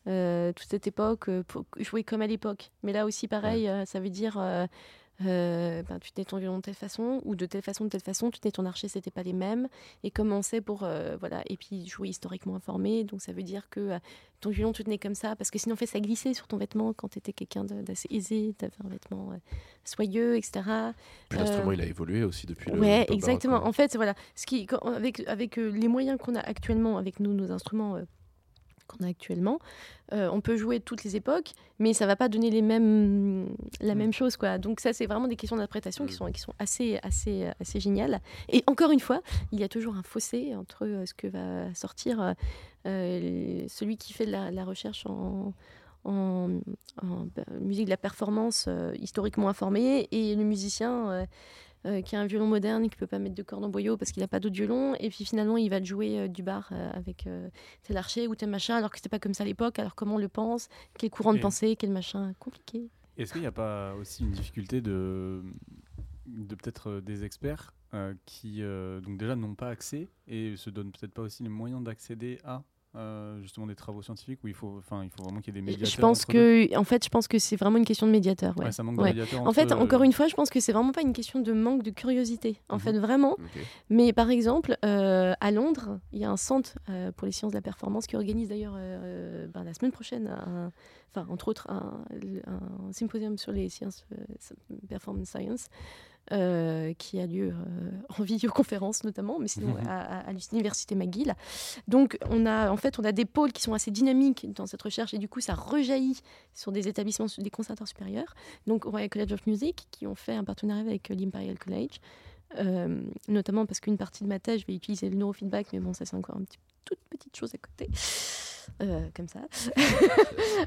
euh, toute cette époque, euh, pour jouer comme à l'époque. Mais là aussi, pareil, euh, ça veut dire, euh, ben, tu tenais ton violon de telle façon, ou de telle façon, de telle façon, tu tenais ton archer, c'était pas les mêmes. Et comment c'est pour, euh, voilà, et puis jouer historiquement informé, donc ça veut dire que ton violon, tu tenais comme ça, parce que sinon, en fait, ça glissait sur ton vêtement quand tu étais quelqu'un d'assez aisé, tu avais un vêtement soyeux, etc. Puis l'instrument il a évolué aussi depuis le. Ouais, exactement. En fait, voilà, ce qui, quand- avec, avec les moyens qu'on a actuellement, avec nous, nos instruments qu'on a actuellement, euh, on peut jouer toutes les époques, mais ça va pas donner les mêmes, la Mm. même chose, quoi. Donc ça, c'est vraiment des questions d'interprétation qui Mm. sont, qui sont assez, assez, assez géniales. Et encore une fois, il y a toujours un fossé entre euh, ce que va sortir euh, euh, celui qui fait de la, la recherche en en, en, bah, musique de la performance euh, historiquement informée et le musicien euh, euh, qui a un violon moderne et qui peut pas mettre de cordes en boyau parce qu'il n'a pas d'autre violon et puis finalement il va te jouer euh, du bar euh, avec tel archer ou tel machin alors que c'était pas comme ça à l'époque. Alors comment on le pense? Quel courant de pensée? Quel machin? Compliqué. Est-ce qu'il n'y a pas aussi une difficulté de, de peut-être des experts qui donc déjà n'ont pas accès et se donnent peut-être pas aussi les moyens d'accéder à euh, justement des travaux scientifiques où il faut, enfin, il faut vraiment qu'il y ait des médiateurs. je pense que en fait je pense que c'est vraiment une question de médiateur ouais. Ouais, ça manque de Ouais. médiateurs. En fait, entre, euh, encore une fois, je pense que c'est vraiment pas une question de manque de curiosité. En Mhm. fait, vraiment. Mais par exemple, euh, à Londres, il y a un centre euh, pour les sciences de la performance qui organise d'ailleurs euh, ben, la semaine prochaine, enfin entre autres, un, un symposium sur les sciences, euh, performance science, euh, qui a lieu euh, en vidéoconférence notamment, mais sinon Mhm. à, à- à l'université McGill. Donc on a en fait on a des pôles qui sont assez dynamiques dans cette recherche et du coup ça rejaillit sur des établissements, des conservatoires supérieurs. Donc Royal College of Music qui ont fait un partenariat avec euh, l'Imperial College. Euh, notamment parce qu'une partie de ma thèse, je vais utiliser le neurofeedback, mais bon, ça c'est encore une toute petite chose à côté, Euh, comme ça.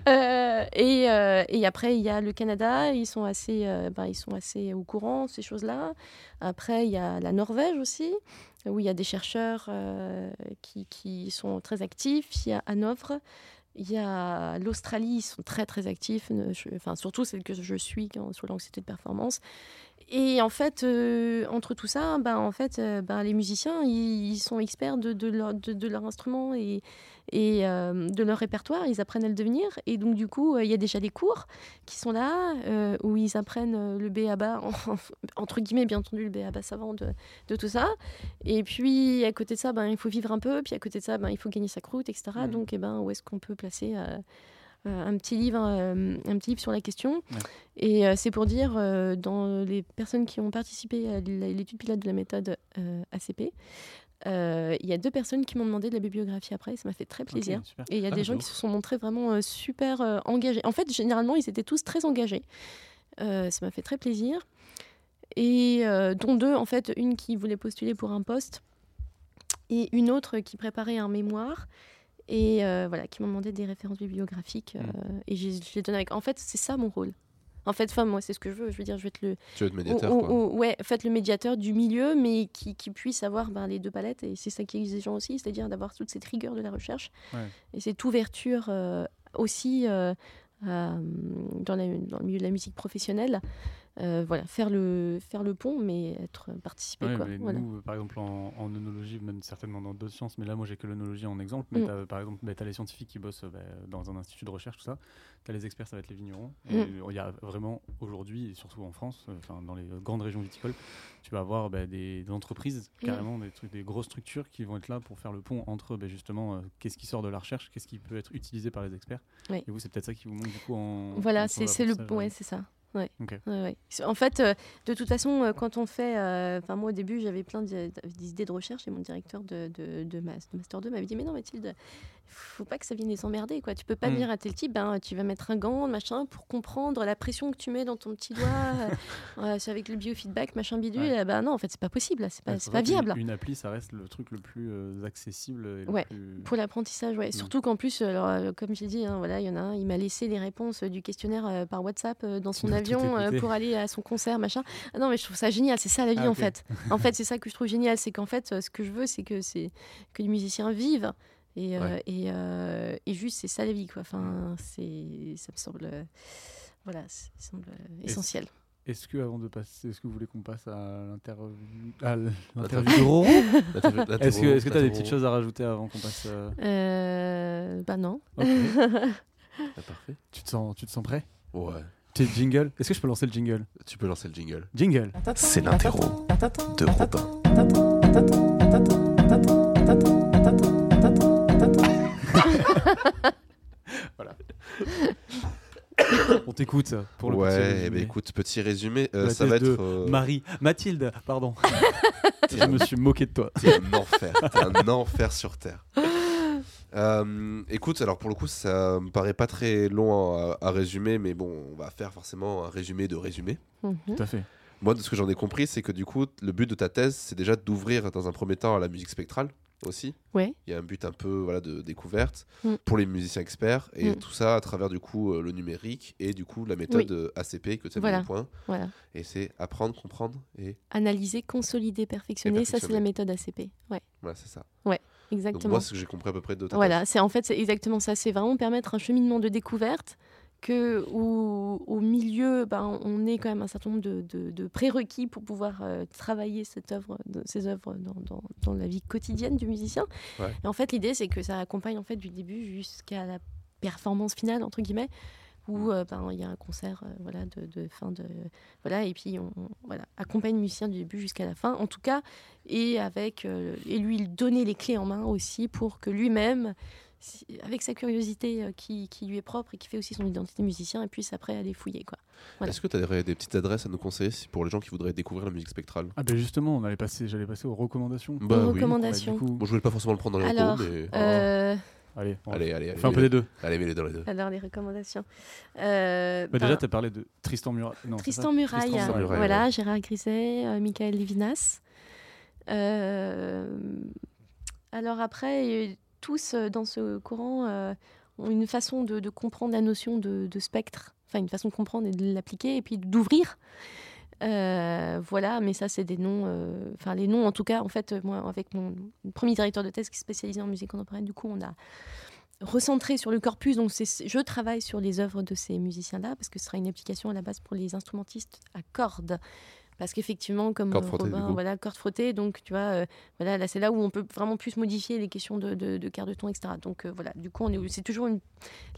Euh, et, euh, et après, il y a le Canada, ils sont assez, ben, ils sont assez au courant ces choses-là. Après, il y a la Norvège aussi, où il y a des chercheurs qui, qui sont très actifs. Il y a Hanovre. Il y a l'Australie, ils sont très très actifs, enfin surtout celle que je suis sur l'anxiété de performance. Et en fait, euh, entre tout ça, ben, en fait, euh, ben, les musiciens, ils, ils sont experts de, de leur, de, de leur instrument et, et euh, de leur répertoire. Ils apprennent à le devenir. Et donc, du coup, il y a déjà des cours qui sont là, où ils apprennent le B.A.B.A., en- entre guillemets, bien entendu, le B.A.B.A. savant de, de tout ça. Et puis, à côté de ça, ben, il faut vivre un peu. Puis, à côté de ça, ben, il faut gagner sa croûte, etc. Mhm. Donc, eh ben, où est-ce qu'on peut placer un petit livre, euh, un petit livre sur la question. Ouais. Et euh, c'est pour dire, euh, dans les personnes qui ont participé à l'étude pilote de la méthode euh, ACP, euh, il y a deux personnes qui m'ont demandé de la bibliographie après, et ça m'a fait très plaisir. Et il y a Ah, des de gens ouf. qui se sont montrés vraiment euh, super euh, engagés. En fait, généralement, ils étaient tous très engagés. Euh, ça m'a fait très plaisir. Et euh, dont deux, en fait, une qui voulait postuler pour un poste et une autre qui préparait un mémoire. Et euh, voilà, qui m'ont demandé des références bibliographiques. Mm. euh, et je les donne avec. En fait, c'est ça mon rôle. En fait, enfin, moi, c'est ce que je veux. Je veux dire, je vais être le, Tu veux être médiateur, ou- quoi. ou- ou- ouais, en fait, le médiateur du milieu, mais qui, qui puisse avoir ben, les deux palettes. Et c'est ça qui est exigeant aussi, c'est-à-dire d'avoir toute cette rigueur de la recherche Ouais. et cette ouverture euh, aussi euh, à, dans, la- dans le milieu de la musique professionnelle. Euh, voilà, faire le, faire le pont, mais être participer. Ouais, quoi. Voilà. nous, euh, par exemple, en, en œnologie, même certainement dans d'autres sciences, mais là, moi, j'ai que l'œnologie en exemple. Mais Mm. par exemple, tu as les scientifiques qui bossent euh, bah, dans un institut de recherche, tout ça. Tu as les experts, ça va être les vignerons. Et Mm. il y a vraiment, aujourd'hui, et surtout en France, euh, enfin, dans les euh, grandes régions viticoles, tu vas avoir bah, des, des entreprises, Mm. carrément, des, trucs, des grosses structures qui vont être là pour faire le pont entre, bah, justement, euh, qu'est-ce qui sort de la recherche, qu'est-ce qui peut être utilisé par les experts. Oui. Et vous, c'est peut-être ça qui vous manque, du coup, en. Voilà, c'est le. Ouais, euh. c'est ça. Ouais. Ok. Ouais, ouais. C'est- En fait, euh, de toute façon, euh, quand on fait. euh, Enfin, moi, au début, j'avais plein d'i- d'idées de recherche et mon directeur de, de, de Master 2 m'avait dit Mais non, Mathilde, faut pas que ça vienne les emmerder. Quoi. Tu peux pas Mm. dire à tel type ben, Tu vas mettre un gant, machin, pour comprendre la pression que tu mets dans ton petit doigt. euh, avec le biofeedback, machin bidule. Ouais. Eh ben non, en fait, c'est pas possible. C'est pas, Ouais, pas viable. Une, appli, ça reste le truc le plus euh, accessible. Et le Ouais, plus- Pour l'apprentissage, ouais. Mm. Surtout qu'en plus, alors, euh, comme j'ai dit, hein, voilà, il y en a un, il m'a laissé les réponses euh, du questionnaire euh, par WhatsApp dans son tout avion pour aller à son concert, machin. Ah non, mais je trouve ça génial. C'est ça la vie, Ah, en fait. En fait, c'est ça que je trouve génial, c'est qu'en fait, ce que je veux, c'est que c'est que les musiciens vivent. Et, euh, Ouais. et, euh, et juste, c'est ça la vie, quoi. Enfin, c'est, ça me semble, euh, voilà, ça me semble euh, essentiel. Est-ce que avant de passer, est-ce que vous voulez qu'on passe à l'interview, à l'interview de Roro L'interview- Est-ce que est-ce que tu as des petites choses à rajouter avant qu'on passe euh, Euh, bah non. ok. Ah, parfait. tu te sens, tu te sens prêt? Ouais. Tu jingle? Est-ce que je peux lancer le jingle? Tu peux lancer le jingle. Jingle. C'est l'interro de Robin. On t'écoute pour le petit Ouais, résumé. eh ben, écoute, petit résumé. euh, ça va être. euh, Marie, Mathilde, pardon. je un- me suis moqué de toi. T'es un enfer. T'es un enfer sur Terre. Euh, écoute, alors pour le coup, ça me paraît pas très long à, à résumer, mais bon, on va faire forcément un résumé de résumé. Mhm. Tout à fait. Moi, de ce que j'en ai compris, c'est que du coup, le but de ta thèse, c'est déjà d'ouvrir dans un premier temps à la musique spectrale aussi. Ouais. Il y a un but un peu voilà, de découverte Mm. pour les musiciens experts et Mm. tout ça à travers du coup euh, le numérique et du coup la méthode ACP que tu as Voilà. mis au point. Voilà. Et c'est apprendre, comprendre et Analyser, consolider, perfectionner, ça c'est la méthode ACP. Ouais, voilà, c'est ça. exactement. Donc moi, ce que j'ai compris à peu près de ta Voilà, c'est en fait c'est exactement ça. C'est vraiment permettre un cheminement de découverte que au milieu, ben, on ait quand même un certain nombre de, de- de prérequis pour pouvoir euh, travailler cette œuvre, de- ces œuvres dans, dans- dans la vie quotidienne du musicien. Ouais. Et en fait, l'idée c'est que ça accompagne en fait du début jusqu'à la performance finale entre guillemets où euh, ben, il y a un concert euh, voilà de, de fin de voilà et puis on, on- voilà accompagne le musicien du début jusqu'à la fin en tout cas et avec et lui donner les clés en main aussi pour que lui-même avec sa curiosité euh, qui, qui lui est propre et qui fait aussi son identité musicien et puisse après aller fouiller quoi. Voilà. Est-ce que tu as des petites adresses à nous conseiller pour les gens qui voudraient découvrir la musique spectrale? Ah ben justement, on allait passer, j'allais passer aux recommandations. Bah oui. Recommandations. Coup, Bon, je voulais pas forcément le prendre dans les Alors, locaux, mais. Euh, allez, on Allez, allez, allez. un peu des deux. Allez, mets-les dans les deux. alors les recommandations. Euh, Bah, ben, déjà, tu as parlé de Tristan c'est Tristan Muraille, Tristan Muraille, voilà, ouais. Gérard Griset, euh, Michael Levinas. Euh, alors après, tous euh, dans ce courant euh, ont une façon de, comprendre la notion de, spectre, enfin une façon de comprendre et de l'appliquer, et puis d'ouvrir. Euh, voilà, mais ça c'est des noms, enfin les noms en tout cas, en fait, moi avec mon premier directeur de thèse qui est spécialisé en musique contemporaine, du coup on a recentré sur le corpus, donc je travaille sur les œuvres de ces musiciens-là, parce que ce sera une application à la base pour les instrumentistes à cordes. Parce qu'effectivement, comme Cordes euh, frottées, du Robin, voilà, cordes frottées, donc tu vois, euh, voilà, là c'est là où on peut vraiment plus modifier les questions de, de, de quart de ton, etc. Donc euh, voilà, du coup, on est, c'est toujours une,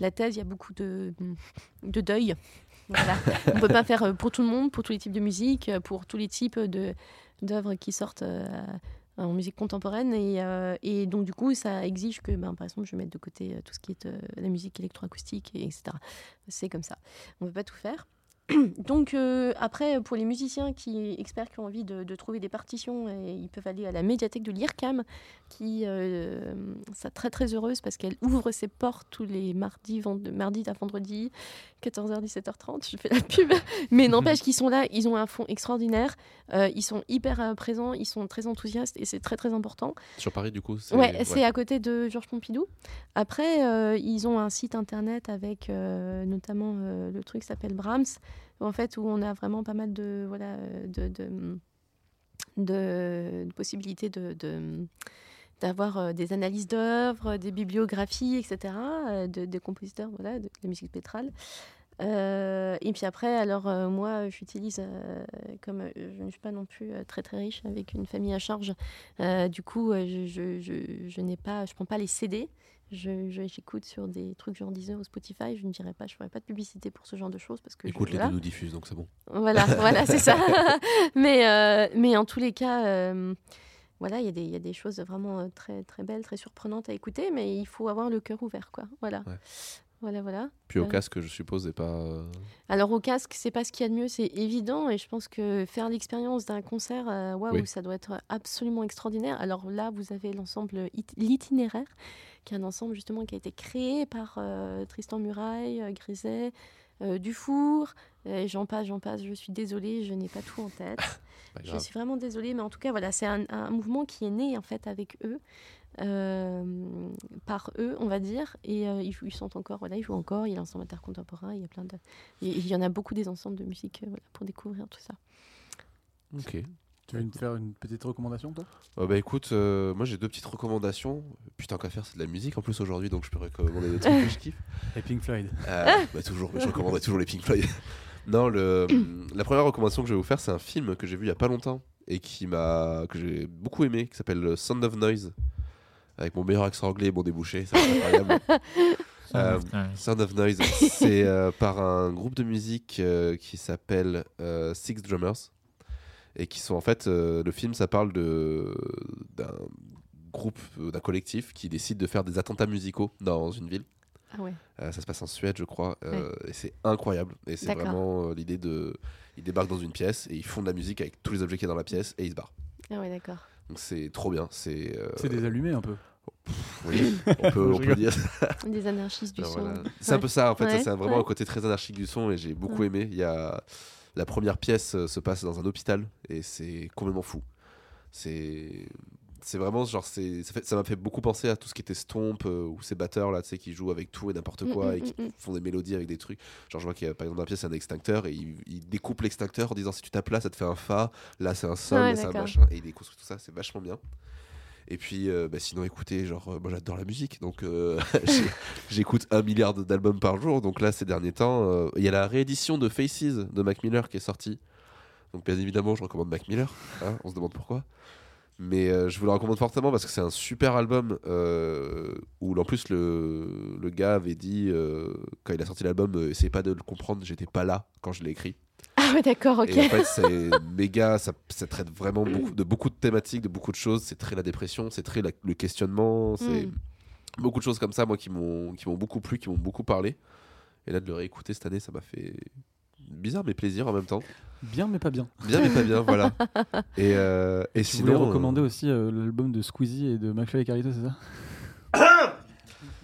la thèse, il y a beaucoup de, de deuil. Voilà. on peut pas faire pour tout le monde, pour tous les types de musique, pour tous les types de d'œuvres qui sortent euh, en musique contemporaine et, euh, et donc du coup ça exige que ben, par exemple je mette de côté tout ce qui est euh, la musique électroacoustique et etc c'est comme ça on peut pas tout faire donc euh, après pour les musiciens qui experts qui ont envie de, trouver des partitions ils peuvent aller à la médiathèque de l'IRCAM qui euh, très très heureuse parce qu'elle ouvre ses portes tous les mardis vend- mardi à vendredi 14h, 17h30, je fais la pub. Mais n'empêche qu'ils sont là, ils ont un fond extraordinaire, euh, ils sont hyper euh, présents, ils sont très enthousiastes et c'est très très important. Sur Paris, du coup Ouais, c'est à côté de Georges Pompidou. Après, euh, ils ont un site internet avec notamment le truc qui s'appelle Brahms, en fait, où on a vraiment pas mal de, voilà, de, de, de- de possibilités de. de- d'avoir euh, des analyses d'œuvres, des bibliographies, etc., euh, de, des compositeurs, voilà, de, de musique spectrale. Euh, et puis après, alors euh, moi, j'utilise, euh, comme euh, je ne suis pas non plus euh, très très riche avec une famille à charge, euh, du coup, je, je, je, je n'ai pas, je prends pas les CD. J'écoute sur des trucs genre Deezer ou Spotify. Je ne dirais pas, je ferai pas de publicité pour ce genre de choses parce que Écoute, les deux nous diffusent, donc c'est bon. Voilà, voilà, c'est ça. mais, mais en tous les cas, voilà, il y, a des- il y a des choses vraiment très, très belles, très surprenantes à écouter, mais il faut avoir le cœur ouvert, quoi. Voilà. Ouais. Voilà, voilà. Puis au Ouais. casque, je suppose, et pas. euh, Alors au casque, c'est pas ce qu'il y a de mieux, c'est évident, et je pense que faire l'expérience d'un concert, euh, waouh, Oui. ça doit être absolument extraordinaire. Alors là, vous avez l'ensemble it- l'itinéraire, qui est un ensemble justement qui a été créé par euh, Tristan Muraille, euh, Griset, euh, Dufour, euh, et j'en passe, j'en passe. Je suis désolée, je n'ai pas tout en tête. Je suis vraiment désolée, mais en tout cas, voilà, c'est un, un mouvement qui est né en fait avec eux, euh, par eux, on va dire, et euh, ils, jouent- ils sont encore, voilà, ils jouent encore. Il y a l'ensemble intercontemporain, il y a plein de, et il y en a beaucoup des ensembles de musique, euh, voilà, pour découvrir tout ça. Ok. Tu veux me faire une petite recommandation, toi? Euh, bah écoute, euh, moi j'ai deux petites recommandations. Putain, qu'à faire, c'est de la musique en plus aujourd'hui, donc je peux recommander des trucs que je kiffe. Et Pink Floyd. Euh, bah toujours, je recommanderai toujours les Pink Floyd. non, le, la première recommandation que je vais vous faire, c'est un film que j'ai vu il y a pas longtemps et qui m'a que j'ai beaucoup aimé, qui s'appelle Sound of Noise, avec mon meilleur accent anglais et mon débouché, c'est incroyable. Euh, Sound of Noise, c'est euh, par un groupe de musique euh, qui s'appelle Six Drummers. Et qui sont en fait. le film, ça parle de d'un groupe, d'un collectif qui décide de faire des attentats musicaux dans une ville. Ah ouais. Ça se passe en Suède, je crois. Et c'est incroyable. Et c'est vraiment l'idée de. Ils débarquent dans une pièce et ils font de la musique avec tous les objets qu'il y a dans la pièce et ils se barrent. Ah ouais, d'accord. C'est trop bien. C'est. euh, des allumés un peu. Oui, on peut, on Je peut dire Des anarchistes du Ben son. voilà. C'est un peu ça, en fait. ça, Ouais, c'est vraiment ouais. un côté très anarchique du son et j'ai beaucoup Ouais. aimé. Il y a... La première pièce euh, se passe dans un hôpital et c'est complètement fou. C'est. C'est vraiment genre, c'est, ça m'a fait beaucoup penser à tout ce qui était Stomp euh, ou ces batteurs là, tu sais, qui jouent avec tout et n'importe Mm, quoi mm, et qui mm, font des mélodies avec des trucs. Genre, je vois qu'il y a par exemple dans la pièce un extincteur et il, il découpe l'extincteur en disant si tu tapes là, ça te fait un fa, là c'est un sol, Ouais, c'est un machin, et il déconstruit tout ça, c'est vachement bien. Et puis, euh, bah, sinon, écoutez, genre, euh, moi j'adore la musique, donc euh, j'écoute un milliard d'albums par jour. Donc là, ces derniers temps, il y a la réédition de Faces de Mac Miller qui est sortie. Donc, bien évidemment, je recommande Mac Miller. hein, on se demande pourquoi. Mais euh, je vous le recommande fortement parce que c'est un super album euh, où en plus le, le gars avait dit euh, quand il a sorti l'album, essayez pas de le comprendre, j'étais pas là quand je l'ai écrit. Ah ouais, d'accord, ok. Et en fait, c'est méga, ça, ça traite vraiment beaucoup, de beaucoup de thématiques, de beaucoup de choses. C'est très la dépression, c'est très la- le questionnement, c'est Mm. beaucoup de choses comme ça, moi, qui m'ont qui m'ont beaucoup plu, qui m'ont beaucoup parlé. Et là, de le réécouter cette année, ça m'a fait bizarre mais plaisir en même temps. Bien, mais pas bien. Bien mais pas bien, voilà. Et, euh, et Tu voulais sinon. recommander euh, aussi euh, l'album de Squeezie et de McFly et Carito, c'est ça?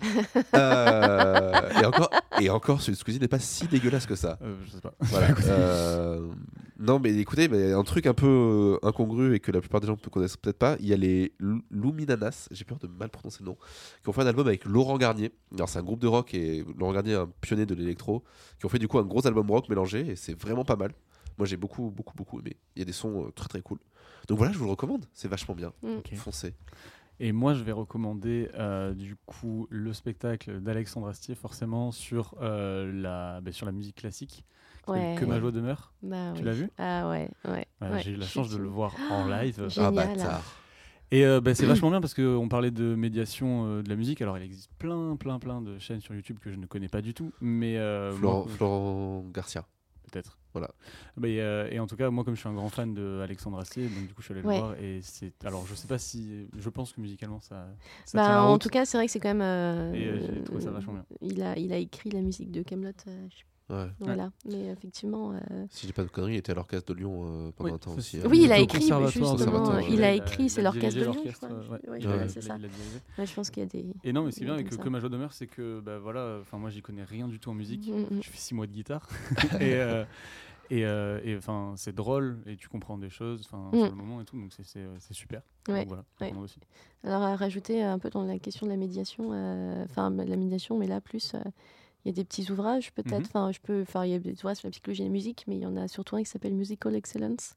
euh, et encore, et encore, celui de Squeezie n'est pas si dégueulasse que ça. Euh, Je sais pas. Voilà. Euh, non, mais écoutez, mais un truc un peu incongru et que la plupart des gens ne connaissent peut-être pas, il y a les Lu- Luminanas, j'ai peur de mal prononcer le nom, qui ont fait un album avec Laurent Garnier. Alors, c'est un groupe de rock et Laurent Garnier est un pionnier de l'électro, qui ont fait du coup un gros album rock mélangé et c'est vraiment pas mal. Moi, j'ai beaucoup, beaucoup, beaucoup aimé. Il y a des sons très, très cool. Donc voilà, je vous le recommande, c'est vachement bien. Mm. Foncez. Et moi, je vais recommander euh, du coup le spectacle d'Alexandre Astier, forcément sur, euh, la, bah, sur la musique classique. Ouais. Que ma joie demeure. Bah Tu oui. l'as vu? Ah ouais, ouais. Ouais, ouais, J'ai eu la chance de le voir en live. j'ai- Ah, Génial. bâtard. Et euh, bah, c'est vachement bien parce qu'on parlait de médiation euh, de la musique. Alors, il existe plein, plein, plein de chaînes sur YouTube que je ne connais pas du tout. Mais euh, Florent, moi, Florent Garcia. peut-être. Voilà. Et, euh, et en tout cas, moi, comme je suis un grand fan de Alexandre Astier, donc du coup, je suis allé Ouais. le voir. Et c'est. Alors, je sais pas si. Je pense que musicalement, ça. ça Bah, tient la en route. tout cas, c'est vrai que c'est quand même. euh, Et, euh, j'ai trouvé ça vachement bien. Il a, il a écrit la musique de Camelot. je sais Ouais. Voilà. Mais effectivement. euh, Si j'ai pas de conneries, il était à l'orchestre de Lyon euh, pendant Oui, un temps aussi. hein. Oui, il a écrit, justement, il a écrit, c'est l'orchestre de Lyon, je crois. ouais. Oui, voilà, c'est ça. je pense qu'il y a des. Et non, mais ce qui est bien Comme avec. Que ma joie demeure, c'est que bah, voilà, enfin moi j'y connais rien du tout en musique. Mm, mm. Je fais six mois de guitare et euh, et euh, et, enfin c'est drôle et tu comprends des choses, enfin Mm. sur le moment et tout, donc c'est super. Ouais, Donc voilà, aussi. Alors, à rajouter un peu dans la question de la médiation, enfin, la médiation, mais là, plus, euh, il y a des petits ouvrages, peut-être. Mhm. Enfin, je peux. Enfin, il y a des ouvrages sur la psychologie de la musique, mais il y en a surtout un qui s'appelle Musical Excellence,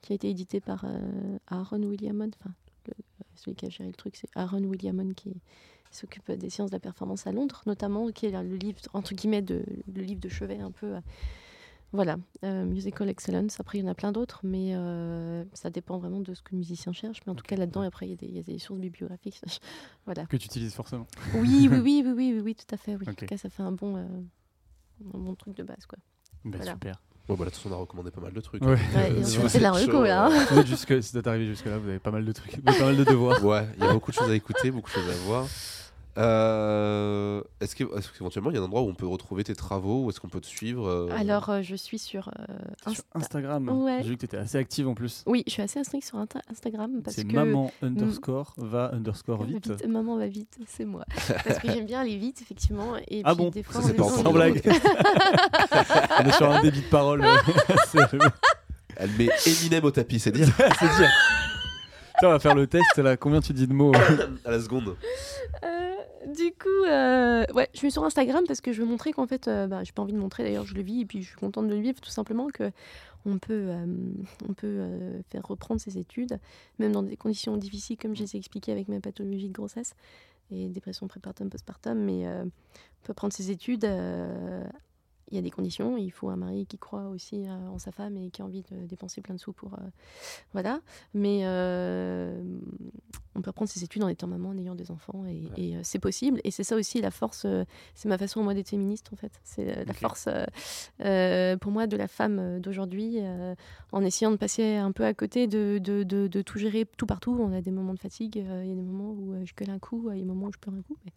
qui a été édité par euh, Aaron Williamon. Enfin, le- celui qui a géré le truc, c'est Aaron Williamon qui s'occupe des sciences de la performance à Londres, notamment, qui est le livre, entre guillemets, de, le livre de chevet un peu. Voilà, euh, Musical Excellence. Après, il y en a plein d'autres, mais euh, ça dépend vraiment de ce que le musicien cherche. Mais en tout cas, là-dedans, ouais. après, il y, a des- il y a des sources bibliographiques. voilà. Que tu utilises forcément. Oui, oui, oui, oui, oui, oui, oui, tout à fait. Oui. En Ok. tout cas, ça fait un bon, euh, un bon truc de base, quoi. Bah, Voilà. Super. Bon, bah, de toute façon, on a recommandé pas mal de trucs. Ouais. Ouais, Si fait vous de la reco, là. hein. euh, jusque, si vous êtes arrivé jusque là, vous avez pas mal de trucs, pas mal de devoirs. Ouais, il y a beaucoup de choses à écouter, beaucoup de choses à voir. Euh, est-ce que- est-ce qu'éventuellement il y a un endroit où on peut retrouver tes travaux, où est-ce qu'on peut te suivre euh, Alors, euh, je suis sur euh, Sur Insta- Instagram, Ouais. j'ai vu que tu étais assez active en plus. Oui, je suis assez inscrite sur Insta- Instagram parce C'est que maman underscore va underscore Va vite. vite, Maman va vite, c'est moi. Parce que j'aime bien aller vite, effectivement. Et Ah puis, bon des Ça, fois, c'est on pas est- Sans blague. On est sur un débit de parole. c'est Elle met Eminem au tapis, c'est dire c'est dire. Tiens, on va faire le test là. Combien tu dis de mots à la seconde. Euh, du coup, euh, ouais, je suis sur Instagram parce que je veux montrer qu'en fait, euh, bah, j'ai pas envie de montrer d'ailleurs, je le vis et puis je suis contente de le vivre, tout simplement que on peut, euh, on peut euh, faire reprendre ses études, même dans des conditions difficiles, comme je les ai expliquées avec ma pathologie de grossesse et dépression prépartum, postpartum, mais euh, on peut prendre ses études. Il y a des conditions, il faut un mari qui croit aussi euh, en sa femme et qui a envie de dépenser plein de sous pour. euh, voilà. Mais euh, on peut reprendre ses études en étant maman, en ayant des enfants, et, et, c'est possible. Et c'est ça aussi la force, c'est ma façon, moi, d'être féministe, en fait. C'est la force, pour moi, de la femme d'aujourd'hui, en essayant de passer un peu à côté de, de, de- de tout gérer tout partout. On a des moments de fatigue, il y a des moments où je gueule un coup, il y a des moments où je pleure un coup. Mais,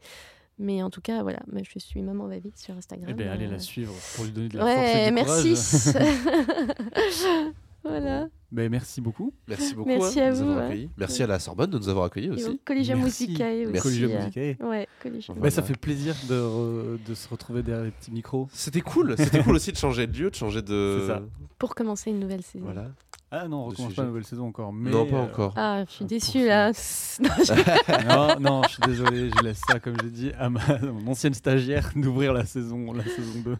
mais en tout cas, voilà, moi, je suis maman va vite sur Instagram. Eh bien, allez euh, la suivre pour lui donner de la force et Ouais, du merci. courage. voilà. Ben, merci beaucoup. Merci beaucoup Merci hein, à vous, ouais. accueillis. Merci à la Sorbonne de nous avoir accueillis Et aussi. au Collegium. Musicae aussi. Collegium euh, Musicae. Ouais, Collegium. Ben, ça fait plaisir de, re- de se retrouver derrière les petits micros. C'était cool, c'était cool aussi de changer de lieu, de changer de. C'est ça. Pour commencer une nouvelle saison. Voilà. Ah non, on recommence sujet. pas la nouvelle saison encore. Mais, non, pas euh, encore. Ah, je suis déçue ça. là. Non, je- non, je suis désolé, je laisse ça, comme j'ai dit, à ma, à mon ancienne stagiaire d'ouvrir la saison, la saison 2.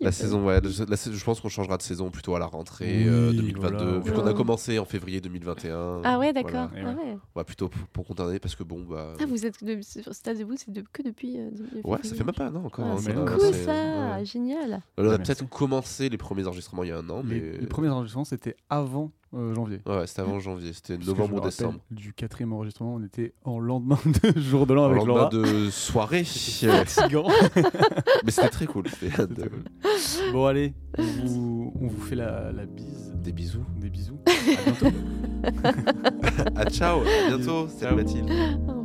La saison, ouais, la- la saison- je pense qu'on changera de saison plutôt à la rentrée Oui, euh, 2022, voilà. vu qu'on a commencé en février 2021. Ah ouais, d'accord. Ah ouais. Ouais, plutôt pour, pour condamner parce que bon, bah. Ah, vous êtes de, sur Stade vous, c'est de- que depuis. euh, de- Ouais, ça fait même pas un an encore. Ah, hein, c'est cool ça, ouais. génial. On a Ouais, peut-être commencé les premiers enregistrements il y a un an, mais. Les, les premiers enregistrements, c'était avant euh, janvier. Ouais, c'était avant janvier, c'était novembre ou décembre. Du quatrième enregistrement, on était en lendemain de jour de l'an avec lendemain Laura. de soirée. Fatigant. mais c'était très cool. c'était- C'était cool. Bon, allez, on vous, on vous fait la, la bise. Des bisous. Des bisous. À bientôt. À ciao, à bientôt. Salut. Mathilde. Au